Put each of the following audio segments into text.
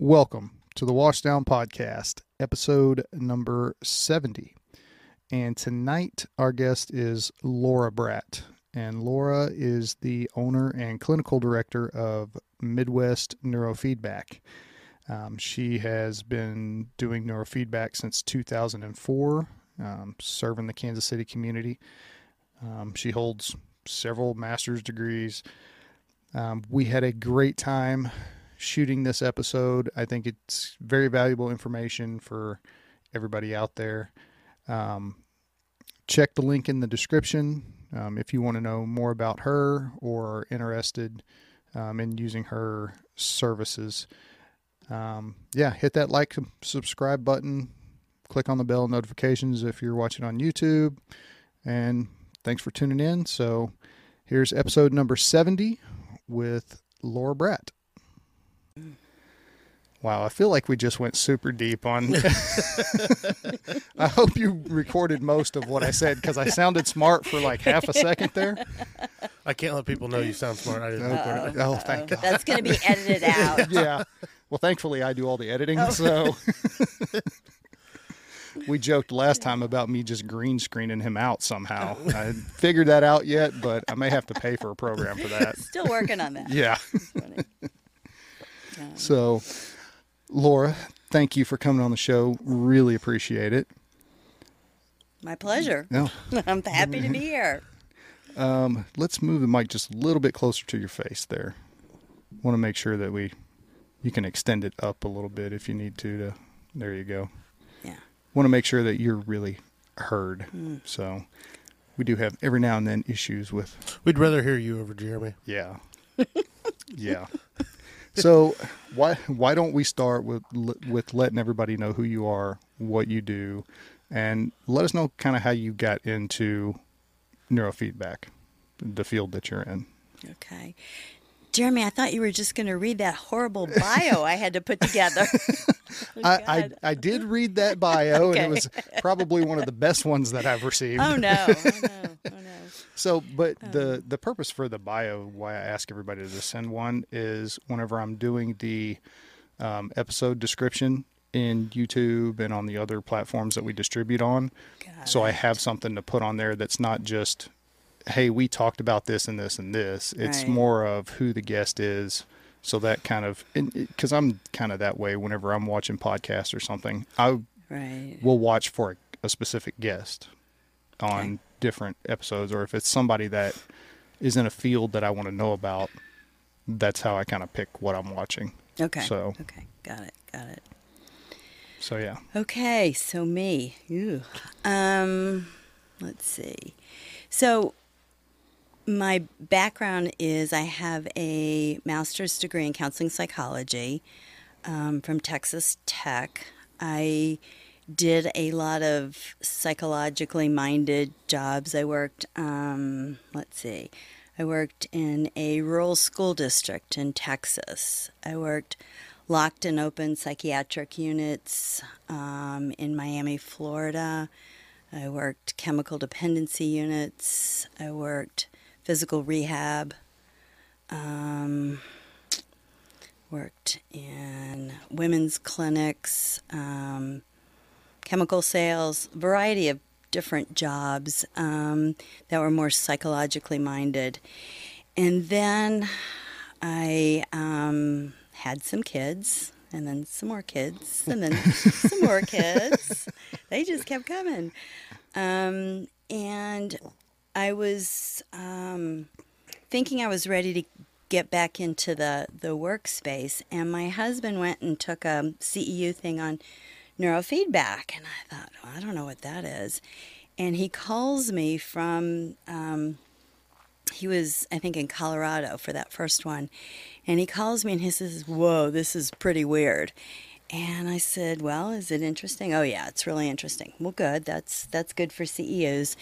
Welcome to the Washdown Podcast, episode number 70. And tonight, our guest is Laura Bratt. And Laura is the owner and clinical director of Midwest Neurofeedback. Um, she has been doing neurofeedback since 2004, um, serving the Kansas City community. Um, she holds several master's degrees. Um, we had a great time shooting this episode. I think it's very valuable information for everybody out there. Um, check the link in the description um, if you want to know more about her or are interested um, in using her services. Um, yeah, hit that like, subscribe button, click on the bell notifications if you're watching on YouTube, and thanks for tuning in. So here's episode number 70 with Laura Bratt. Wow, I feel like we just went super deep on. I hope you recorded most of what I said because I sounded smart for like half a second there. I can't let people know you sound smart. I didn't record it. Oh, thank God. That's going to be edited out. Yeah. Well, thankfully, I do all the editing. So we joked last time about me just green screening him out somehow. I haven't figured that out yet, but I may have to pay for a program for that. Still working on that. Yeah. Funny. Um, So, Laura, thank you for coming on the show. Really appreciate it. My pleasure. No, I'm happy to be here. um, let's move the mic just a little bit closer to your face there. Want to make sure that we, you can extend it up a little bit if you need to. To there you go. Yeah. Want to make sure that you're really heard. Hmm. So, we do have every now and then issues with We'd rather hear you over Jeremy. Yeah. yeah. So why why don't we start with with letting everybody know who you are, what you do, and let us know kind of how you got into neurofeedback, the field that you're in. Okay. Jeremy, I thought you were just going to read that horrible bio I had to put together. Oh, I, I I did read that bio, and it was probably one of the best ones that I've received. Oh no! Oh no! Oh no! So, but the the purpose for the bio, why I ask everybody to send one, is whenever I'm doing the um, episode description in YouTube and on the other platforms that we distribute on, so I have something to put on there that's not just, hey, we talked about this and this and this. It's Right. more of who the guest is. So that kind of, because I'm kind of that way whenever I'm watching podcasts or something, I Right. we'll watch for a, a specific guest on Okay. Different episodes or if it's somebody that is in a field that I want to know about that's how I kind of pick what I'm watching Okay. so- Okay. Got it. Got it. so yeah Okay, so me. Ew. Um, let's see. So my background is I have a master's degree in counseling psychology um, from Texas Tech. I did a lot of psychologically minded jobs. I worked, um, let's see, I worked in a rural school district in Texas. I worked locked and open psychiatric units um, in Miami, Florida. I worked chemical dependency units. I worked physical rehab. Um, worked in women's clinics, um, chemical sales, variety of different jobs um, that were more psychologically minded. And then I um, had some kids, and then some more kids, and then some more kids. They just kept coming. Um, and I was um, thinking I was ready to get back into the, the workspace, and my husband went and took a CEU thing on neurofeedback, and I thought, well, I don't know what that is. And he calls me from, um, he was, I think, in Colorado for that first one, and he calls me and he says, Whoa, this is pretty weird. And I said, "Well, is it interesting?" "Oh yeah, it's really interesting." "Well, good. That's that's good for CEUs."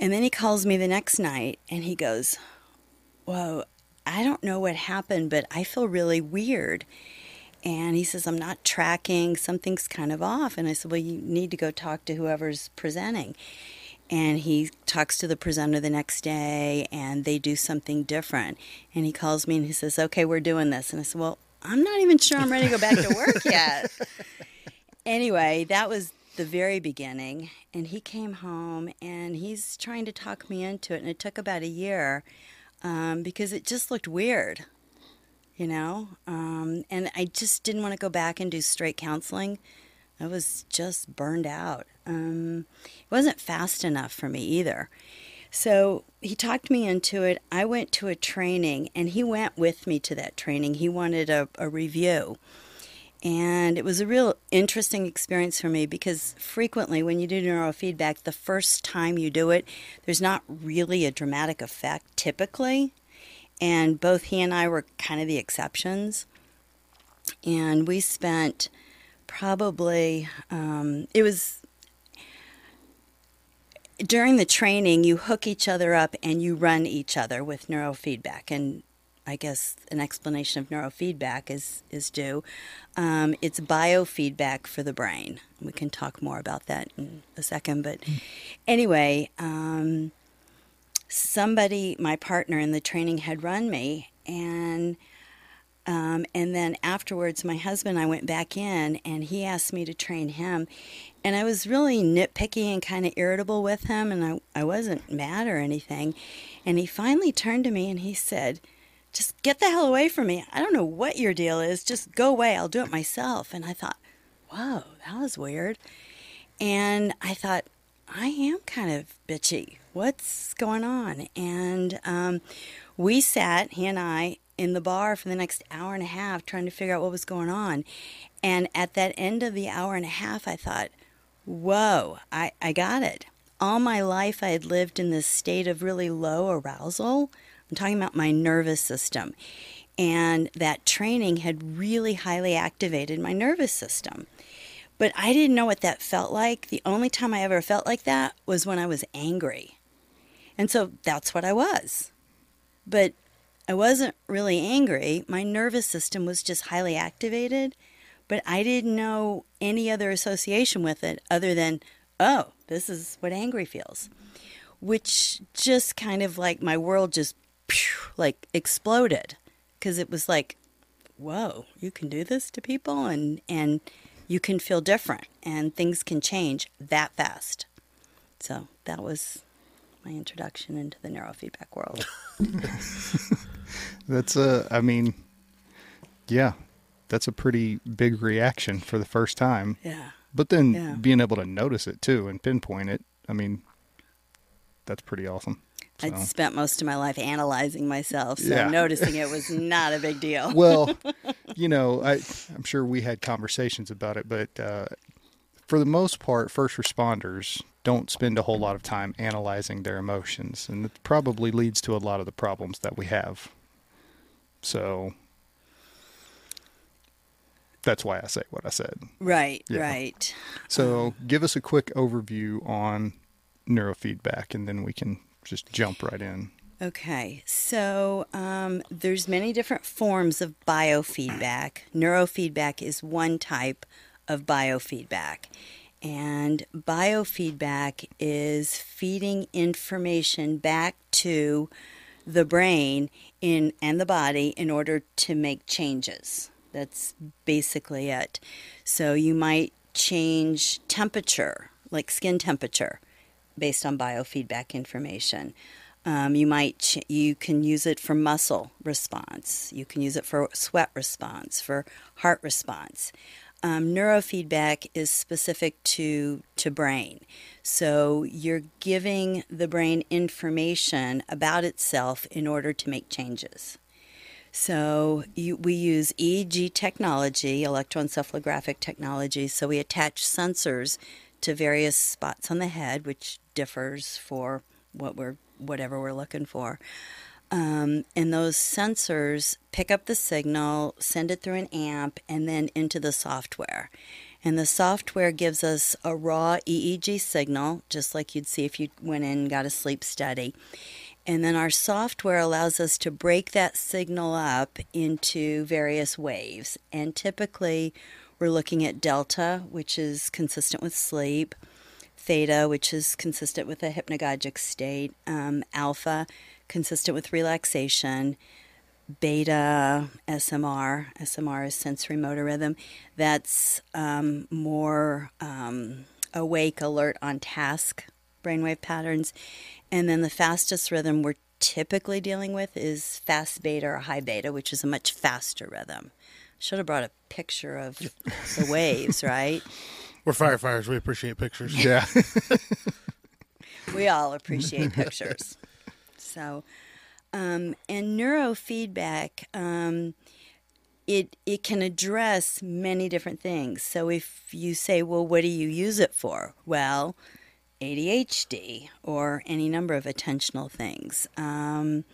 And then he calls me the next night and he goes, "Whoa, I don't know what happened, but I feel really weird." And he says, "I'm not tracking. Something's kind of off." And I said, "Well, you need to go talk to whoever's presenting." And he talks to the presenter the next day and they do something different. And he calls me and he says, Okay, we're doing this. And I said, Well, I'm not even sure I'm ready to go back to work yet. anyway, that was the very beginning. And he came home and he's trying to talk me into it. And it took about a year um, because it just looked weird, you know? Um, and I just didn't want to go back and do straight counseling. I was just burned out. Um, it wasn't fast enough for me either. So he talked me into it. I went to a training and he went with me to that training. He wanted a, a review. And it was a real interesting experience for me because frequently when you do neurofeedback, the first time you do it, there's not really a dramatic effect typically. And both he and I were kind of the exceptions. And we spent probably, um, it was during the training, you hook each other up and you run each other with neurofeedback. And I guess an explanation of neurofeedback is is due. Um, it's biofeedback for the brain. We can talk more about that in a second. But anyway, um, somebody, my partner in the training, had run me, and um, and then afterwards, my husband, I went back in, and he asked me to train him, and I was really nitpicky and kind of irritable with him, and I I wasn't mad or anything, and he finally turned to me and he said just get the hell away from me. I don't know what your deal is. Just go away. I'll do it myself. And I thought, whoa, that was weird. And I thought, I am kind of bitchy. What's going on? And um, we sat, he and I, in the bar for the next hour and a half trying to figure out what was going on. And at that end of the hour and a half, I thought, whoa, I, I got it. All my life, I had lived in this state of really low arousal I'm talking about my nervous system. And that training had really highly activated my nervous system. But I didn't know what that felt like. The only time I ever felt like that was when I was angry. And so that's what I was. But I wasn't really angry. My nervous system was just highly activated, but I didn't know any other association with it other than, oh, this is what angry feels. Which just kind of like my world just like exploded because it was like, whoa, you can do this to people and and you can feel different and things can change that fast. So that was my introduction into the neurofeedback world. that's a, I mean, yeah, that's a pretty big reaction for the first time. Yeah. But then Yeah. being able to notice it too and pinpoint it, I mean, that's pretty awesome. I'd spent most of my life analyzing myself, so Yeah. noticing it was not a big deal. well, you know, I, I'm sure we had conversations about it, but uh, for the most part, first responders don't spend a whole lot of time analyzing their emotions, and it probably leads to a lot of the problems that we have. So that's why I say what I said. right, Yeah. right. So give us a quick overview on neurofeedback, and then we can just jump right in. Okay, so um, there's many different forms of biofeedback. Neurofeedback is one type of biofeedback, and biofeedback is feeding information back to the brain in and the body in order to make changes. That's basically it. So you might change temperature, like skin temperature, based on biofeedback information. Um, you might ch- you can use it for muscle response. You can use it for sweat response, for heart response. Um, neurofeedback is specific to to brain, so you're giving the brain information about itself in order to make changes. So you, we use EEG technology, electroencephalographic technology. So we attach sensors to various spots on the head, which differs for what we're whatever we're looking for. Um, and those sensors pick up the signal, send it through an amp, and then into the software. And the software gives us a raw EEG signal, just like you'd see if you went in and got a sleep study. And then our software allows us to break that signal up into various waves. And typically, we're looking at delta, which is consistent with sleep, theta, which is consistent with a hypnagogic state, um, alpha, consistent with relaxation, beta SMR. SMR is sensory motor rhythm. That's um, more um, awake, alert, on task brainwave patterns. And then the fastest rhythm we're typically dealing with is fast beta or high beta, which is a much faster rhythm. Should have brought a picture of the waves, right? We're firefighters. We appreciate pictures. Yeah. we all appreciate pictures. So, um, and neurofeedback, um, it it can address many different things. So if you say, well, what do you use it for? Well, ADHD or any number of attentional things. Um,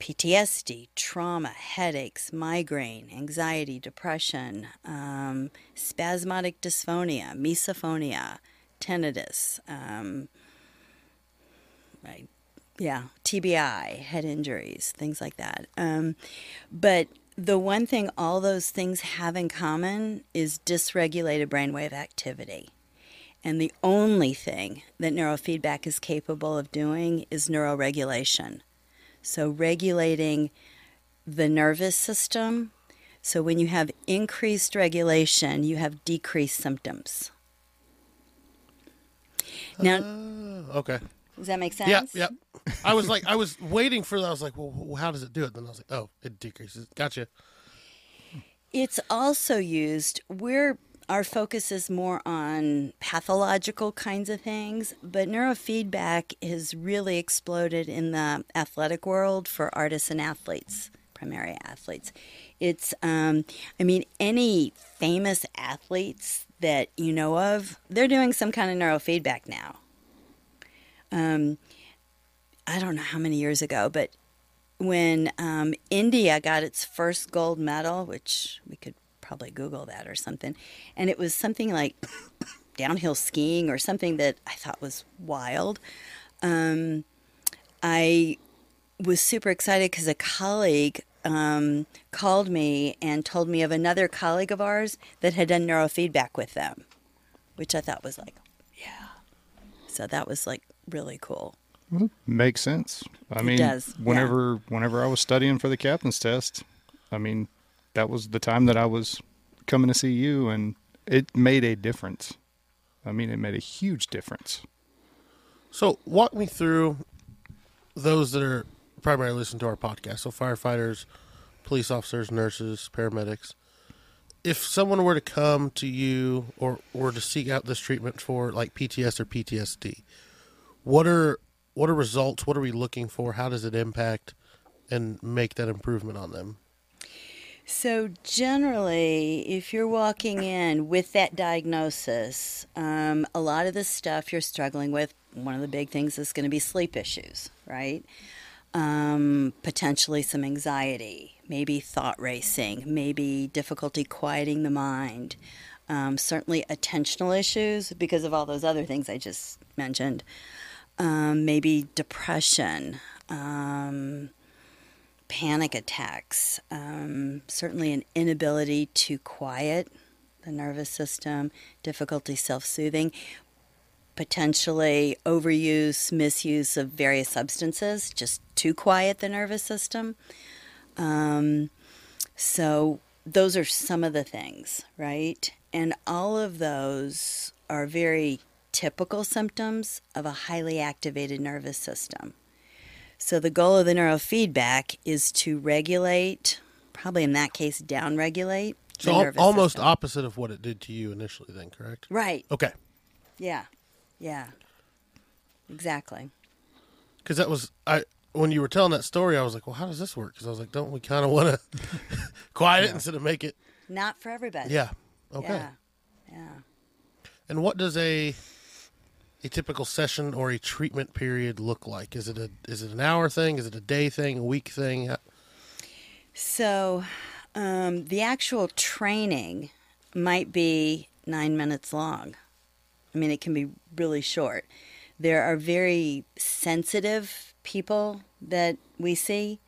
PTSD, trauma, headaches, migraine, anxiety, depression, um, spasmodic dysphonia, misophonia, tinnitus, um, right, yeah, TBI, head injuries, things like that. Um, but the one thing all those things have in common is dysregulated brainwave activity. And the only thing that neurofeedback is capable of doing is neuroregulation. So, regulating the nervous system. So, when you have increased regulation, you have decreased symptoms. Now, Uh, okay. does that make sense? Yeah, yeah. I was like, I was waiting for that. I was like, well, how does it do it? Then I was like, oh, it decreases. Gotcha. It's also used, we're our focus is more on pathological kinds of things, but neurofeedback has really exploded in the athletic world for artists and athletes, primary athletes. It's, um, I mean, any famous athletes that you know of, they're doing some kind of neurofeedback now. Um, I don't know how many years ago, but when um, India got its first gold medal, which we could probably Google that or something. And it was something like downhill skiing or something that I thought was wild. Um, I was super excited because a colleague um, called me and told me of another colleague of ours that had done neurofeedback with them, which I thought was like, yeah. So that was like really cool. Makes sense. I It mean, does, yeah. whenever whenever I was studying for the captain's test, I mean, that was the time that I was coming to see you, and it made a difference. I mean, it made a huge difference. So walk me through those that are primarily listening to our podcast. So firefighters, police officers, nurses, paramedics. If someone were to come to you or were to seek out this treatment for like PTS or PTSD, what are what are results? What are we looking for? How does it impact and make that improvement on them? So, generally, if you're walking in with that diagnosis, um, a lot of the stuff you're struggling with, one of the big things is going to be sleep issues, right? Um, potentially some anxiety, maybe thought racing, maybe difficulty quieting the mind, um, certainly attentional issues because of all those other things I just mentioned, um, maybe depression. Um, panic attacks, um, certainly an inability to quiet the nervous system, difficulty self soothing, potentially overuse, misuse of various substances just to quiet the nervous system. Um, so, those are some of the things, right? And all of those are very typical symptoms of a highly activated nervous system. So the goal of the neurofeedback is to regulate, probably in that case, downregulate. So al- almost system. opposite of what it did to you initially, then, correct? Right. Okay, Yeah. Yeah. Exactly. because that was I when you were telling that story, I was like, well, how does this work? Because I was like, don't we kind of want to quiet it instead of make it? Not for everybody. Yeah. Okay. Yeah. Yeah. And what does a a typical session or a treatment period look like? Is it a is it an hour thing? Is it a day thing? A week thing? So um, the actual training might be nine minutes long. I mean, it can be really short. There are very sensitive people that we see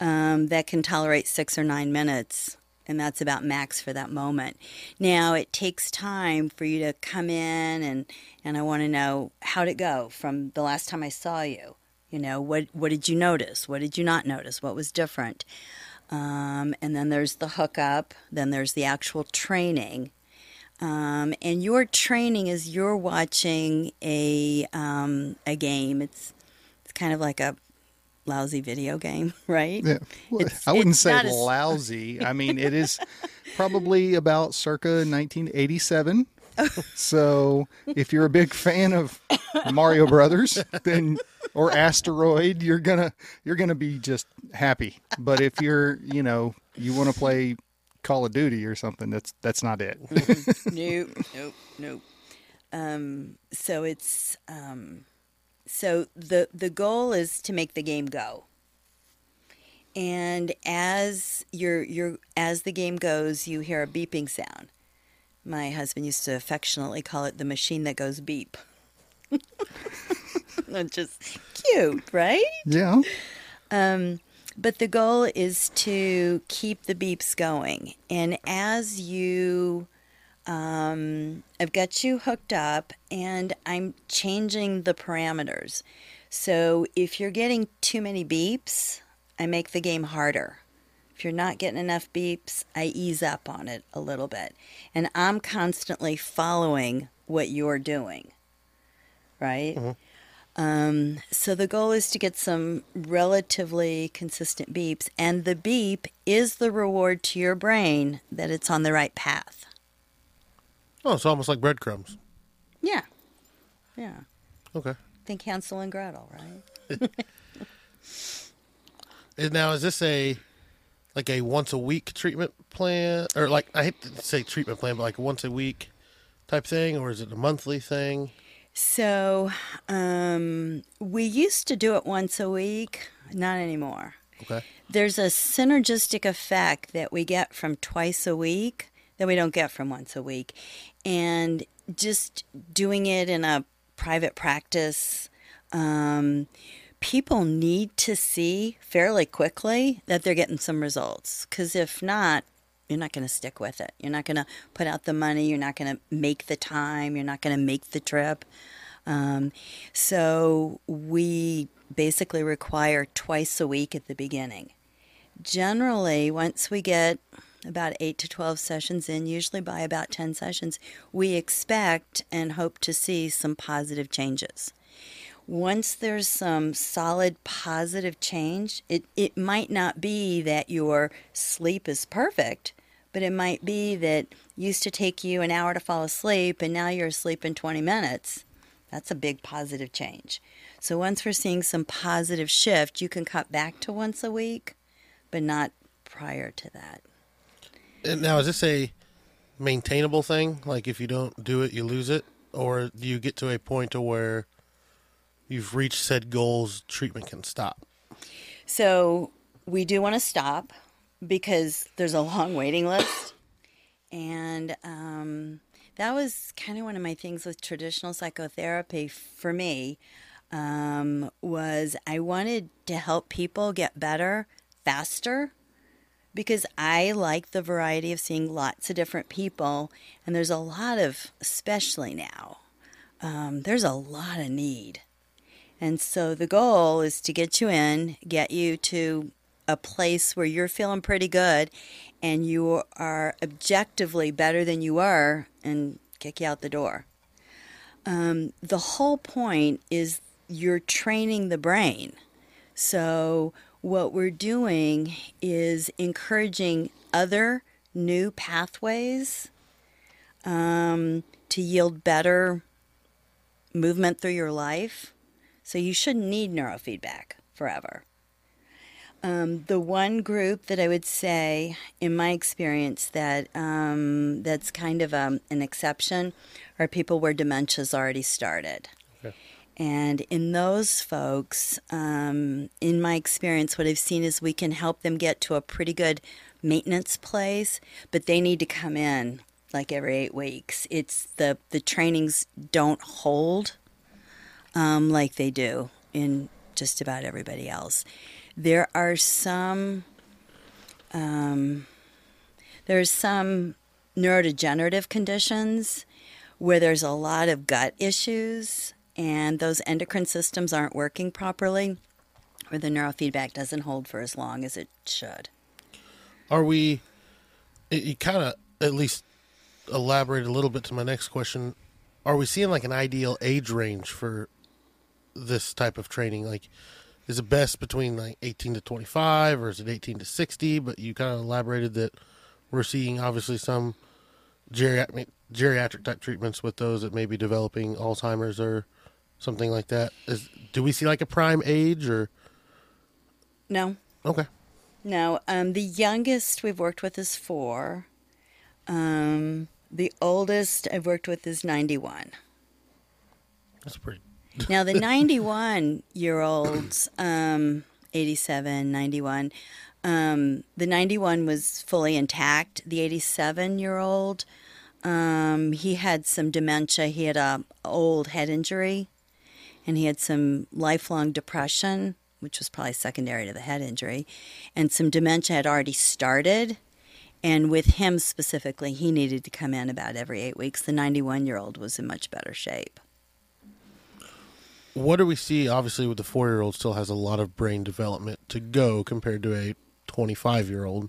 um, that can tolerate six or nine minutes, and that's about max for that moment. Now, it takes time for you to come in, and, and I want to know how'd it go from the last time I saw you? You know, what, what did you notice? What did you not notice? What was different? Um, and then there's the hookup. Then there's the actual training. Um, and your training is you're watching a um, a game. It's it's kind of like a lousy video game, right? Yeah. Well, I wouldn't say as- lousy. I mean, it is probably about circa 1987. so if you're a big fan of Mario Brothers, then or Asteroid, you're gonna you're gonna be just happy. But if you're you know you want to play Call of Duty or something, that's that's not it. nope, nope, nope. Um, so it's um, so the the goal is to make the game go. And as you're you're as the game goes, you hear a beeping sound. My husband used to affectionately call it the machine that goes beep. That's just cute, right? yeah. Um, but the goal is to keep the beeps going. And as you, um, I've got you hooked up and I'm changing the parameters. So if you're getting too many beeps, I make the game harder. If you're not getting enough beeps, I ease up on it a little bit. And I'm constantly following what you're doing. Right? Um, so the goal is to get some relatively consistent beeps, and the beep is the reward to your brain that it's on the right path. Oh, it's almost like breadcrumbs. Yeah. Yeah. Okay. Think Hansel and Gretel, right? Now, is this a like a once a week treatment plan, or like I hate to say treatment plan, but like once a week type thing, or is it a monthly thing? So um, we used to do it once a week, not anymore. Okay. There's a synergistic effect that we get from twice a week that we don't get from once a week. And just doing it in a private practice, um, people need to see fairly quickly that they're getting some results. Because if not, you're not going to stick with it. You're not going to put out the money. You're not going to make the time. You're not going to make the trip. Um, so we basically require twice a week at the beginning. Generally, once we get about 8 to 12 sessions in, usually by about 10 sessions, we expect and hope to see some positive changes. Once there's some solid positive change, it, it might not be that your sleep is perfect, but it might be that used to take you an hour to fall asleep and now you're asleep in 20 minutes. That's a big positive change. So once we're seeing some positive shift, you can cut back to once a week, but not prior to that. Now, is this a maintainable thing? Like, if you don't do it, you lose it, or do you get to a point to where you've reached said goals, treatment can stop? So we do want to stop because there's a long waiting list. And um, that was kind of one of my things with traditional psychotherapy for me um, was I wanted to help people get better faster because I like the variety of seeing lots of different people. And there's a lot of, especially now, um, there's a lot of need. And so the goal is to get you in, get you to a place where you're feeling pretty good and you are objectively better than you were and kick you out the door. Um, the whole point is you're training the brain. So, what we're doing is encouraging other new pathways um, to yield better movement through your life. So you shouldn't need neurofeedback forever. Um, the one group that I would say, in my experience, that um, that's kind of um, an exception are people where dementia's already started. Okay. And in those folks, um, in my experience, what I've seen is we can help them get to a pretty good maintenance place, but they need to come in like every eight weeks. It's the the trainings don't hold um, like they do in just about everybody else. There are some um, there's some neurodegenerative conditions where there's a lot of gut issues and those endocrine systems aren't working properly, or the neurofeedback doesn't hold for as long as it should. Are we? You kind of at least elaborate a little bit to my next question. Are we seeing like an ideal age range for this type of training? Like, is it best between like 18 to 25 or is it 18 to 60? But you kind of elaborated that we're seeing obviously some geriatric, geriatric type treatments with those that may be developing Alzheimer's or something like that. Is do we see like a prime age or No, okay? no. Um, the youngest we've worked with is four. Um, the oldest I've worked with is 91. That's pretty. Now, the 91 year olds, um, 87, 91, um, the 91 was fully intact. The 87 year old, um, he had some dementia. He had a old head injury, and he had some lifelong depression, which was probably secondary to the head injury, and some dementia had already started. And with him specifically, he needed to come in about every eight weeks. The 91 year old was in much better shape. What do we see? Obviously, with the four year old, still has a lot of brain development to go compared to a 25 year old.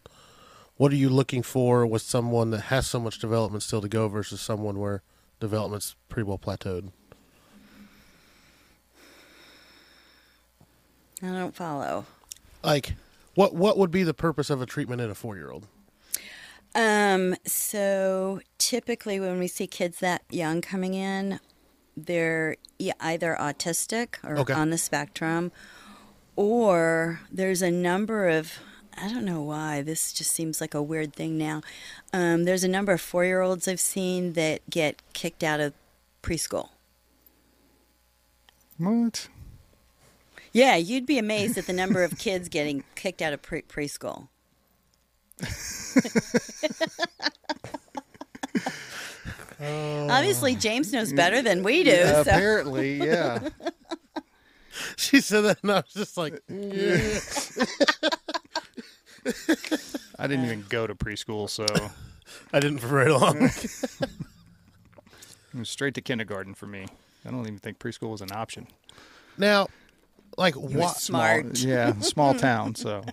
What are you looking for with someone that has so much development still to go versus someone where development's pretty well plateaued? I don't follow. Like, what what would be the purpose of a treatment in a four year old? Um, so typically when we see kids that young coming in, they're either autistic or Okay. on the spectrum, or there's a number of I don't know why this just seems like a weird thing now. Um, there's a number of four year olds I've seen that get kicked out of preschool. What? Yeah, you'd be amazed at the number of kids getting kicked out of pre- preschool. Obviously, James knows better than we do. Yeah, so. apparently, yeah. She said that, and I was just like, yeah. I didn't even go to preschool, so I didn't for very long. was straight to kindergarten for me. I don't even think preschool was an option. now, like, what smart. Small, yeah, small town. So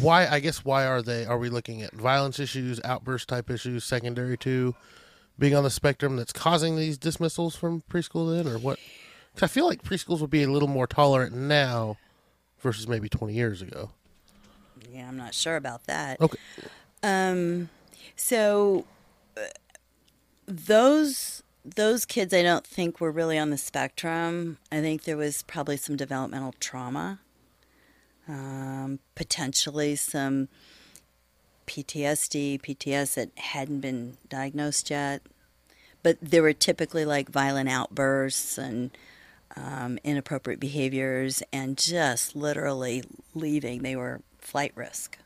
why i guess why are they are we looking at violence issues outburst type issues secondary to being on the spectrum that's causing these dismissals from preschool then or what Cause i feel like preschools would be a little more tolerant now versus maybe 20 years ago Yeah, I'm not sure about that. okay Um, so uh, those those kids, I don't think were really on the spectrum. I think there was probably some developmental trauma, um, potentially some PTSD, PTS that hadn't been diagnosed yet. But there were typically like violent outbursts and um, inappropriate behaviors, and just literally leaving. They were flight risk.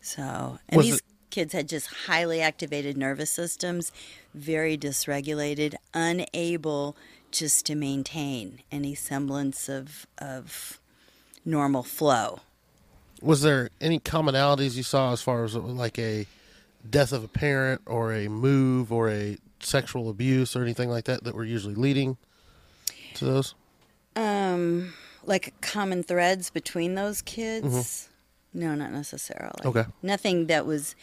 So, and Was these it- kids had just highly activated nervous systems, very dysregulated, unable just to maintain any semblance of of normal flow. was there any commonalities you saw as far as like a death of a parent or a move or a sexual abuse or anything like that that were usually leading to those Um, like common threads between those kids? No, not necessarily. Okay. Nothing that was.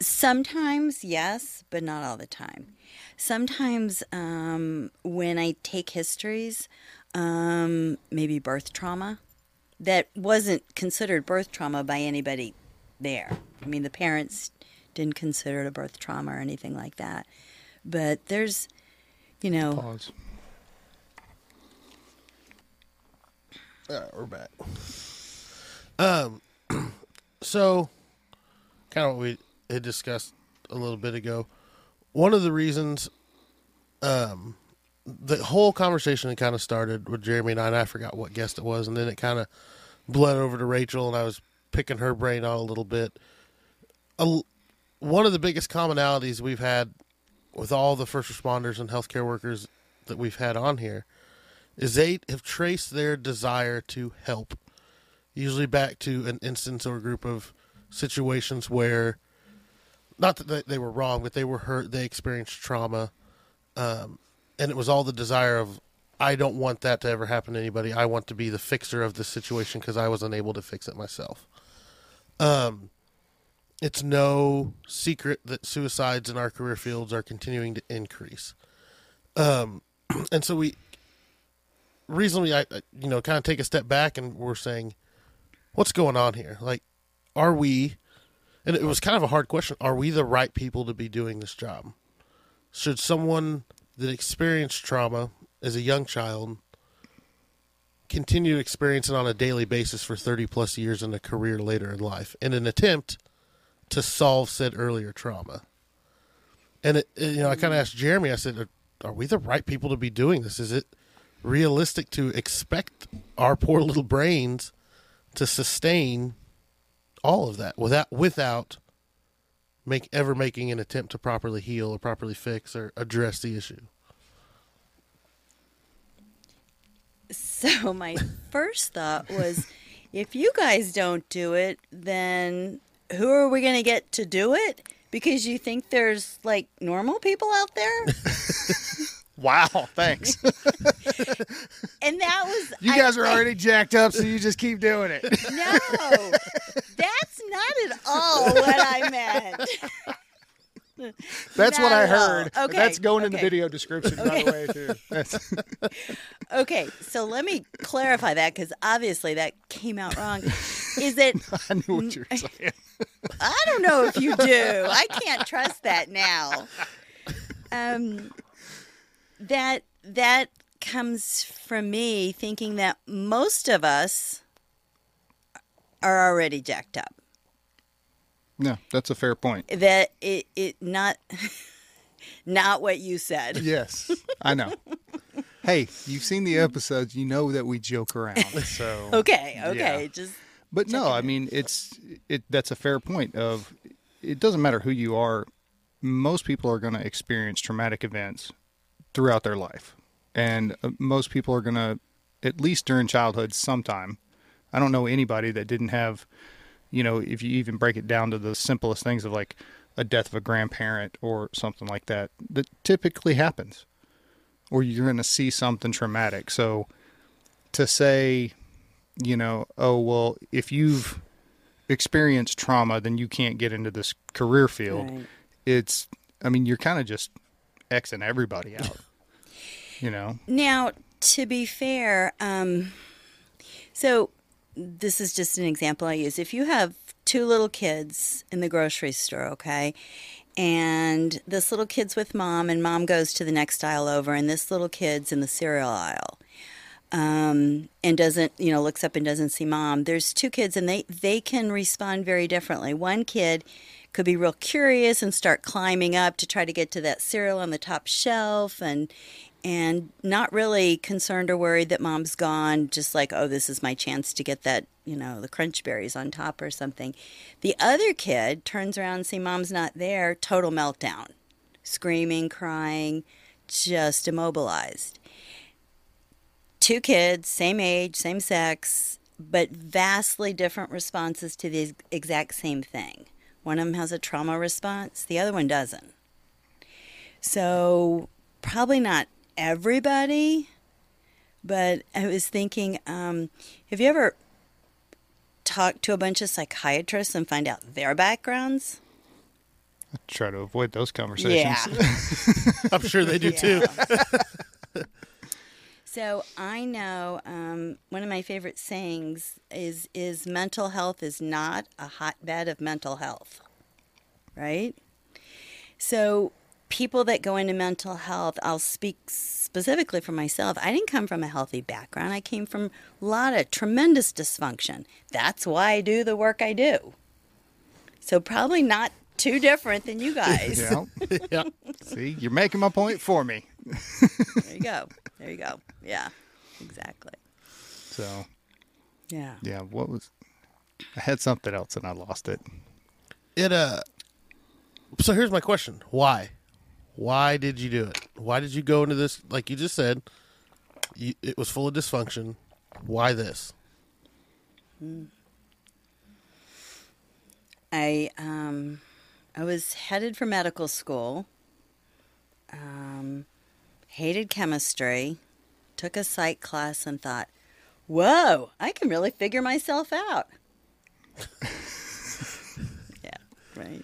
Sometimes yes, but not all the time. Sometimes um, when I take histories, um, maybe birth trauma that wasn't considered birth trauma by anybody there. I mean, the parents didn't consider it a birth trauma or anything like that. But there's, you know, pause. All right, we're back. Um, so kind of what we had discussed a little bit ago. One of the reasons, um, the whole conversation kind of started with Jeremy and I, and I forgot what guest it was, and then it kind of bled over to Rachel, and I was picking her brain out a little bit. A one of the biggest commonalities we've had with all the first responders and healthcare workers that we've had on here is they have traced their desire to help, usually back to an instance or a group of situations where, not that they- were wrong, but they were hurt, they experienced trauma, um, and it was all the desire of, I don't want that to ever happen to anybody. I want to be the fixer of the situation because I was unable to fix it myself. Um, it's no secret that suicides in our career fields are continuing to increase. Um, and so we reasonably, I, you know, kind of take a step back and we're saying, what's going on here? Like, are we? And it was kind of a hard question. Are we the right people to be doing this job? Should someone that experienced trauma as a young child continue to experience it on a daily basis for 30 plus years in a career later in life in an attempt to solve said earlier trauma? And it, you know, I kind of asked Jeremy. I said, "Are we the right people to be doing this? Is it realistic to expect our poor little brains to sustain all of that without without make ever making an attempt to properly heal or properly fix or address the issue?" So my first thought was, if you guys don't do it, then who are we going to get to do it? Because you think there's like normal people out there, Wow, thanks. and that was You I- guys are I- already jacked up, so you just keep doing it. No, that's not at all what I meant. That's what I heard. Okay, That's going in the video description, by the way, too. Okay, so let me clarify that because obviously that came out wrong. Is it? I knew what you were saying. I don't know if you do. I can't trust that now. Um, that that comes from me thinking that most of us are already jacked up. No, that's a fair point. That it it not not what you said. Yes, I know. Hey, you've seen the episodes. You know that we joke around. So Okay, okay, Yeah. just But no, I mean it's it. That's a fair point. Of it doesn't matter who you are. Most people are going to experience traumatic events throughout their life, and uh, most people are going to, at least during childhood, sometime. I don't know anybody that didn't have, you know, if you even break it down to the simplest things of like a death of a grandparent or something like that, that typically happens, or you're going to see something traumatic. So to say you know, oh, well, if you've experienced trauma, then you can't get into this career field. Right. It's, I mean, you're kind of just Xing everybody out, you know? Now, to be fair, um, so this is just an example I use. If you have two little kids in the grocery store, okay, and this little kid's with mom, and mom goes to the next aisle over, and this little kid's in the cereal aisle. Um, and doesn't you know looks up and doesn't see mom there's two kids and they they can respond very differently one kid could be real curious and start climbing up to try to get to that cereal on the top shelf and and not really concerned or worried that mom's gone just like oh this is my chance to get that you know the crunch berries on top or something. The other kid turns around and see mom's not there. Total meltdown. Screaming crying just immobilized. Two kids same age same sex but vastly different responses to the exact same thing one of them has a trauma response the other one doesn't so probably not everybody, but I was thinking, um, have you ever talked to a bunch of psychiatrists and find out their backgrounds? I try to avoid those conversations. Yeah. I'm sure they do too. so I know um, one of my favorite sayings is is mental health is not a hotbed of mental health, right? So people that go into mental health, I'll speak specifically for myself. I didn't come from a healthy background. I came from a lot of tremendous dysfunction. That's why I do the work I do. So probably not too different than you guys. Yeah. yeah. See, you're making my point for me. There you go. There you go. Yeah. Exactly. So, Yeah. yeah, what was, I had something else and I lost it. It uh. So here's my question: Why? Why did you do it? Why did you go into this? Like you just said, you, it was full of dysfunction. Why this? I um, I was headed for medical school. Um, hated chemistry. Took a psych class and thought, "Whoa, I can really figure myself out." yeah. right.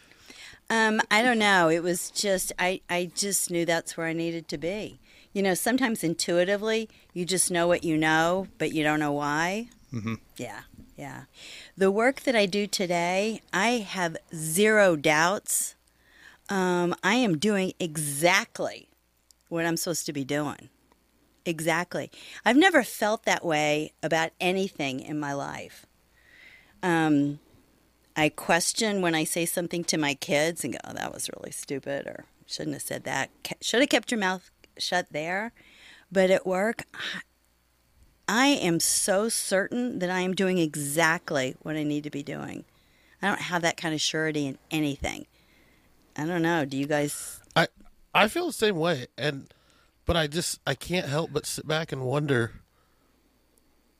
Um, I don't know. It was just I, I just knew that's where I needed to be. You know, sometimes intuitively you just know what you know, but you don't know why. Mm-hmm. Yeah, yeah. The work that I do today, I have zero doubts. Um, I am doing exactly what I'm supposed to be doing. Exactly. I've never felt that way about anything in my life. Um, I question when I say something to my kids and go, oh, that was really stupid, or shouldn't have said that. Should have kept your mouth shut there. But at work, I am so certain that I am doing exactly what I need to be doing. I don't have that kind of surety in anything. I don't know. Do you guys? I I feel the same way, and but I just I can't help but sit back and wonder.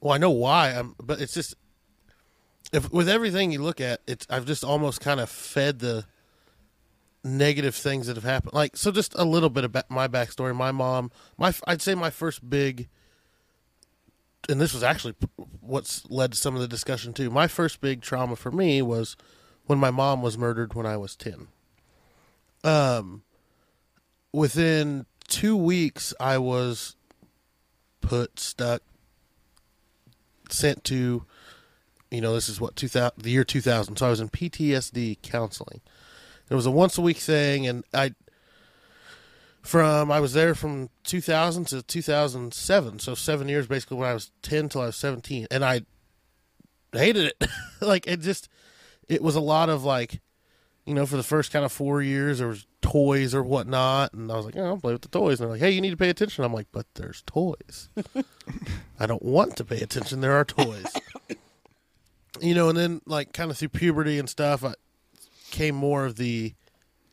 Well, I know why I'm, but it's just if with everything you look at, it's I've just almost kind of fed the negative things that have happened. Like so, just a little bit about my backstory. My mom, my I'd say my first big, and this was actually what's led to some of the discussion too. My first big trauma for me was when my mom was murdered when I was ten. Um, within two weeks, I was put stuck, sent to you know, this is what 2000, the year 2000. So I was in PTSD counseling. It was a once a week thing, and I from I was there from 2000 to 2007, so seven years basically when I was 10 till I was 17, and I hated it. like it just, it was a lot of like, you know, for the first kind of four years there was toys or whatnot, and I was like, oh, I'll play with the toys, and they're like, hey, you need to pay attention. I'm like, but there's toys. I don't want to pay attention. There are toys you know, and then like kind of through puberty and stuff, I came more of the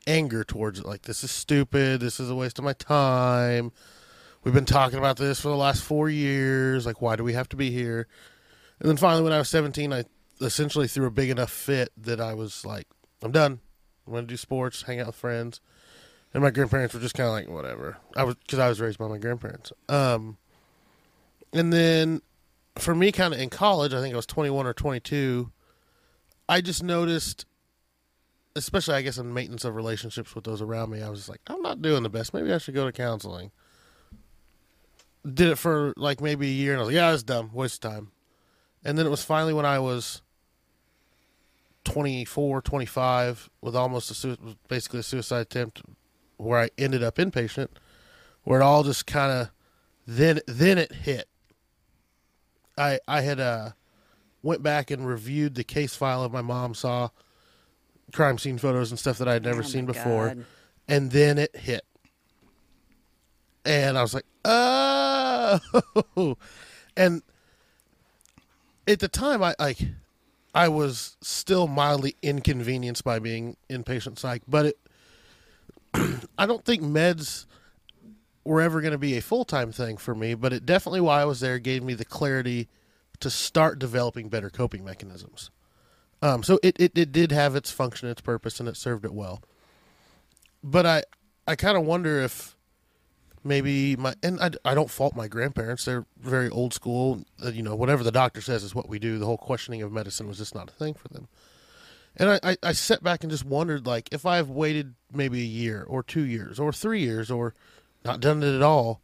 anger towards it. Like, this is stupid. This is a waste of my time. We've been talking about this for the last four years. Like, why do we have to be here? And then finally, when I was 17, I essentially threw a big enough fit that I was like, I'm done. I'm to do sports, hang out with friends. And my grandparents were just kind of like, whatever. I was, because I was raised by my grandparents. Um, and then for me, kind of in college, I think I was 21 or 22. I just noticed, especially I guess in maintenance of relationships with those around me, I was like, I'm not doing the best. Maybe I should go to counseling. Did it for like maybe a year, and I was like, yeah, it's dumb, waste of time. And then it was finally when I was 24, 25, with almost a su- basically a suicide attempt, where I ended up inpatient, where it all just kind of then then it hit. I I had uh went back and reviewed the case file of my mom saw crime scene photos and stuff that I had never Oh, seen before, God. and then it hit, and I was like, oh, and at the time I like I was still mildly inconvenienced by being inpatient psych, but it I don't think meds were ever going to be a full time thing for me, but it definitely while I was there gave me the clarity to start developing better coping mechanisms. Um, so it, it, it did have its function, its purpose, and it served it well. But I I kind of wonder if maybe my and I, I don't fault my grandparents; they're very old school. Uh, you know, whatever the doctor says is what we do. The whole questioning of medicine was just not a thing for them. And I, I, I sat back and just wondered, like, if I've waited maybe a year or two years or three years or not done it at all,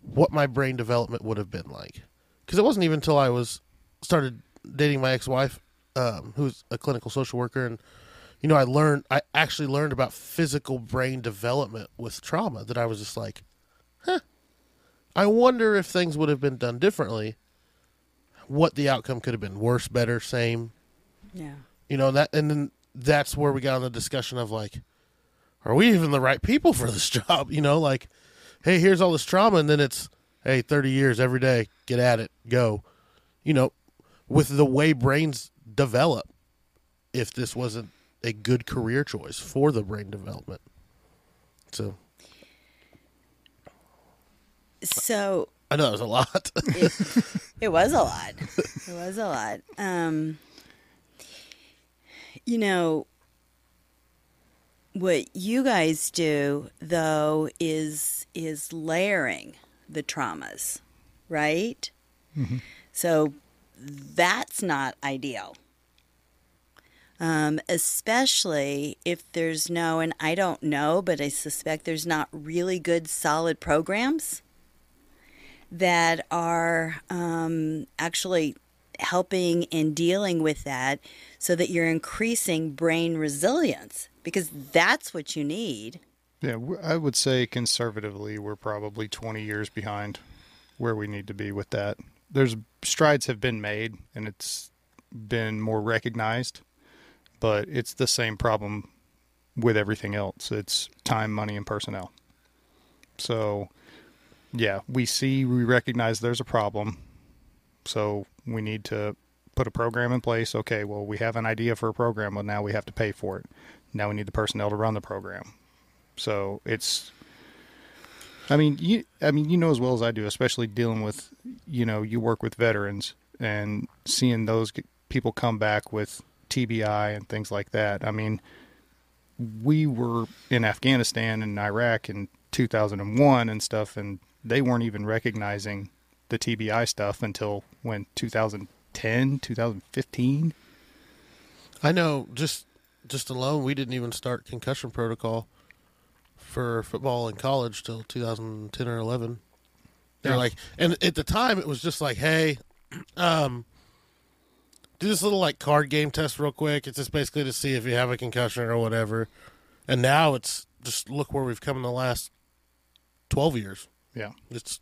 what my brain development would have been like. Because it wasn't even until I was started dating my ex-wife, um, who's a clinical social worker, and you know, I learned, I actually learned about physical brain development with trauma that I was just like, huh. I wonder if things would have been done differently. What the outcome could have been worse, better, same Yeah. you know that and then that's where we got on the discussion of like are we even the right people for this job you know like hey here's all this trauma and then it's hey 30 years every day get at it go you know with the way brains develop if this wasn't a good career choice for the brain development so So i know that was a lot it, it was a lot. It was a lot. Um, you know, what you guys do though is is layering the traumas, right? So that's not ideal. Um, especially if there's no, and I don't know, but I suspect there's not really good solid programs that are um, actually helping and dealing with that so that you're increasing brain resilience because that's what you need. Yeah, I would say conservatively, we're probably 20 years behind where we need to be with that. There's strides have been made and it's been more recognized, but it's the same problem with everything else. It's time, money, and personnel. So, yeah, we see, we recognize there's a problem. So we need to put a program in place. Okay, well, we have an idea for a program, but now we have to pay for it. Now we need the personnel to run the program. So it's, I mean, you, I mean, you know as well as I do, especially dealing with, you know, you work with veterans and seeing those people come back with TBI and things like that. I mean, we were in Afghanistan and Iraq in 2001 and stuff, and they weren't even recognizing the TBI stuff until when 2010, 2015. I know just just alone we didn't even start concussion protocol for football in college till 2010 or 11. They're Yeah. like, and at the time it was just like, hey, um, do this little like card game test real quick. It's just basically to see if you have a concussion or whatever. And now it's just look where we've come in the last 12 years. Yeah. It's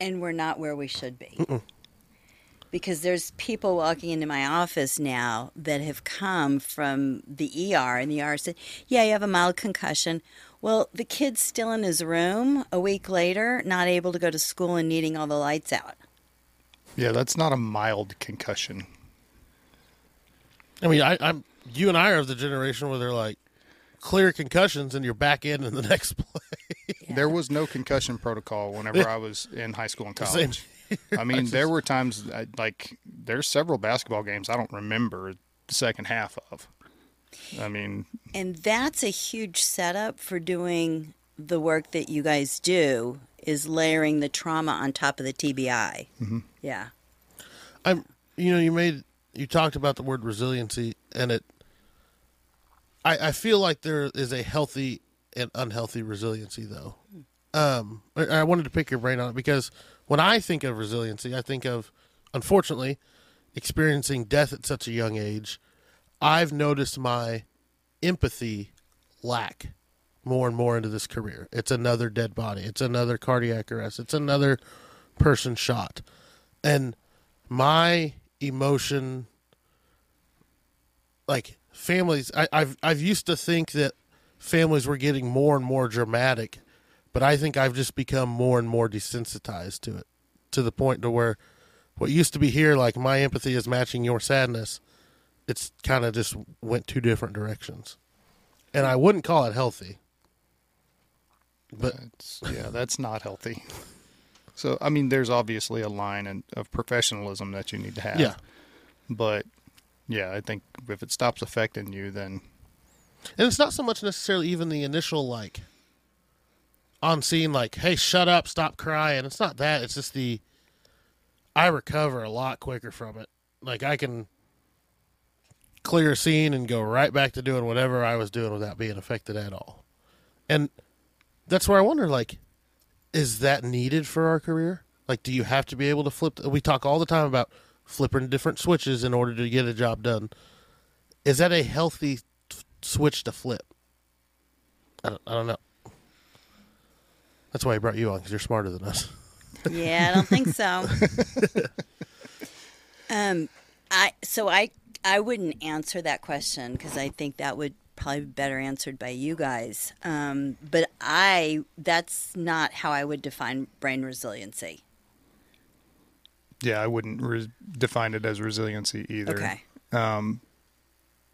and we're not where we should be. Because there's people walking into my office now that have come from the ER, and the ER said, Yeah, you have a mild concussion. Well, the kid's still in his room a week later, not able to go to school and needing all the lights out. Yeah, that's not a mild concussion. I mean, I, I'm you and I are of the generation where they're like clear concussions and you're back in in the next play. There was no concussion protocol whenever I was in high school and college. I mean, there were times I, like there's several basketball games I don't remember the second half of. I mean, And that's a huge setup for doing the work that you guys do is layering the trauma on top of the TBI. Mm-hmm. Yeah. I'm you know, you made you talked about the word resiliency and it I, I feel like there is a healthy and unhealthy resiliency though. Um I, I wanted to pick your brain on it because when I think of resiliency, I think of unfortunately experiencing death at such a young age. I've noticed my empathy lack more and more into this career. It's another dead body. It's another cardiac arrest. It's another person shot. And my emotion like families I, I've I've used to think that families were getting more and more dramatic, but I think I've just become more and more desensitized to it. To the point to where what used to be here, like my empathy is matching your sadness, it's kind of just went two different directions. And I wouldn't call it healthy. But it's, yeah, that's not healthy. So, I mean, there's obviously a line in, of professionalism that you need to have. Yeah. But yeah, I think if it stops affecting you, then And it's not so much necessarily even the initial like on scene like, hey, shut up, stop crying. It's not that. It's just the I recover a lot quicker from it. Like I can clear a scene and go right back to doing whatever I was doing without being affected at all. And that's where I wonder like is that needed for our career? Like do you have to be able to flip we talk all the time about flipping different switches in order to get a job done. Is that a healthy t- switch to flip? I don't, I don't know. That's why I brought you on because you're smarter than us. Yeah, I don't think so. um, I so I I wouldn't answer that question because I think that would probably be better answered by you guys. Um, but I that's not how I would define brain resiliency. Yeah, I wouldn't re- define it as resiliency either. Okay. Um,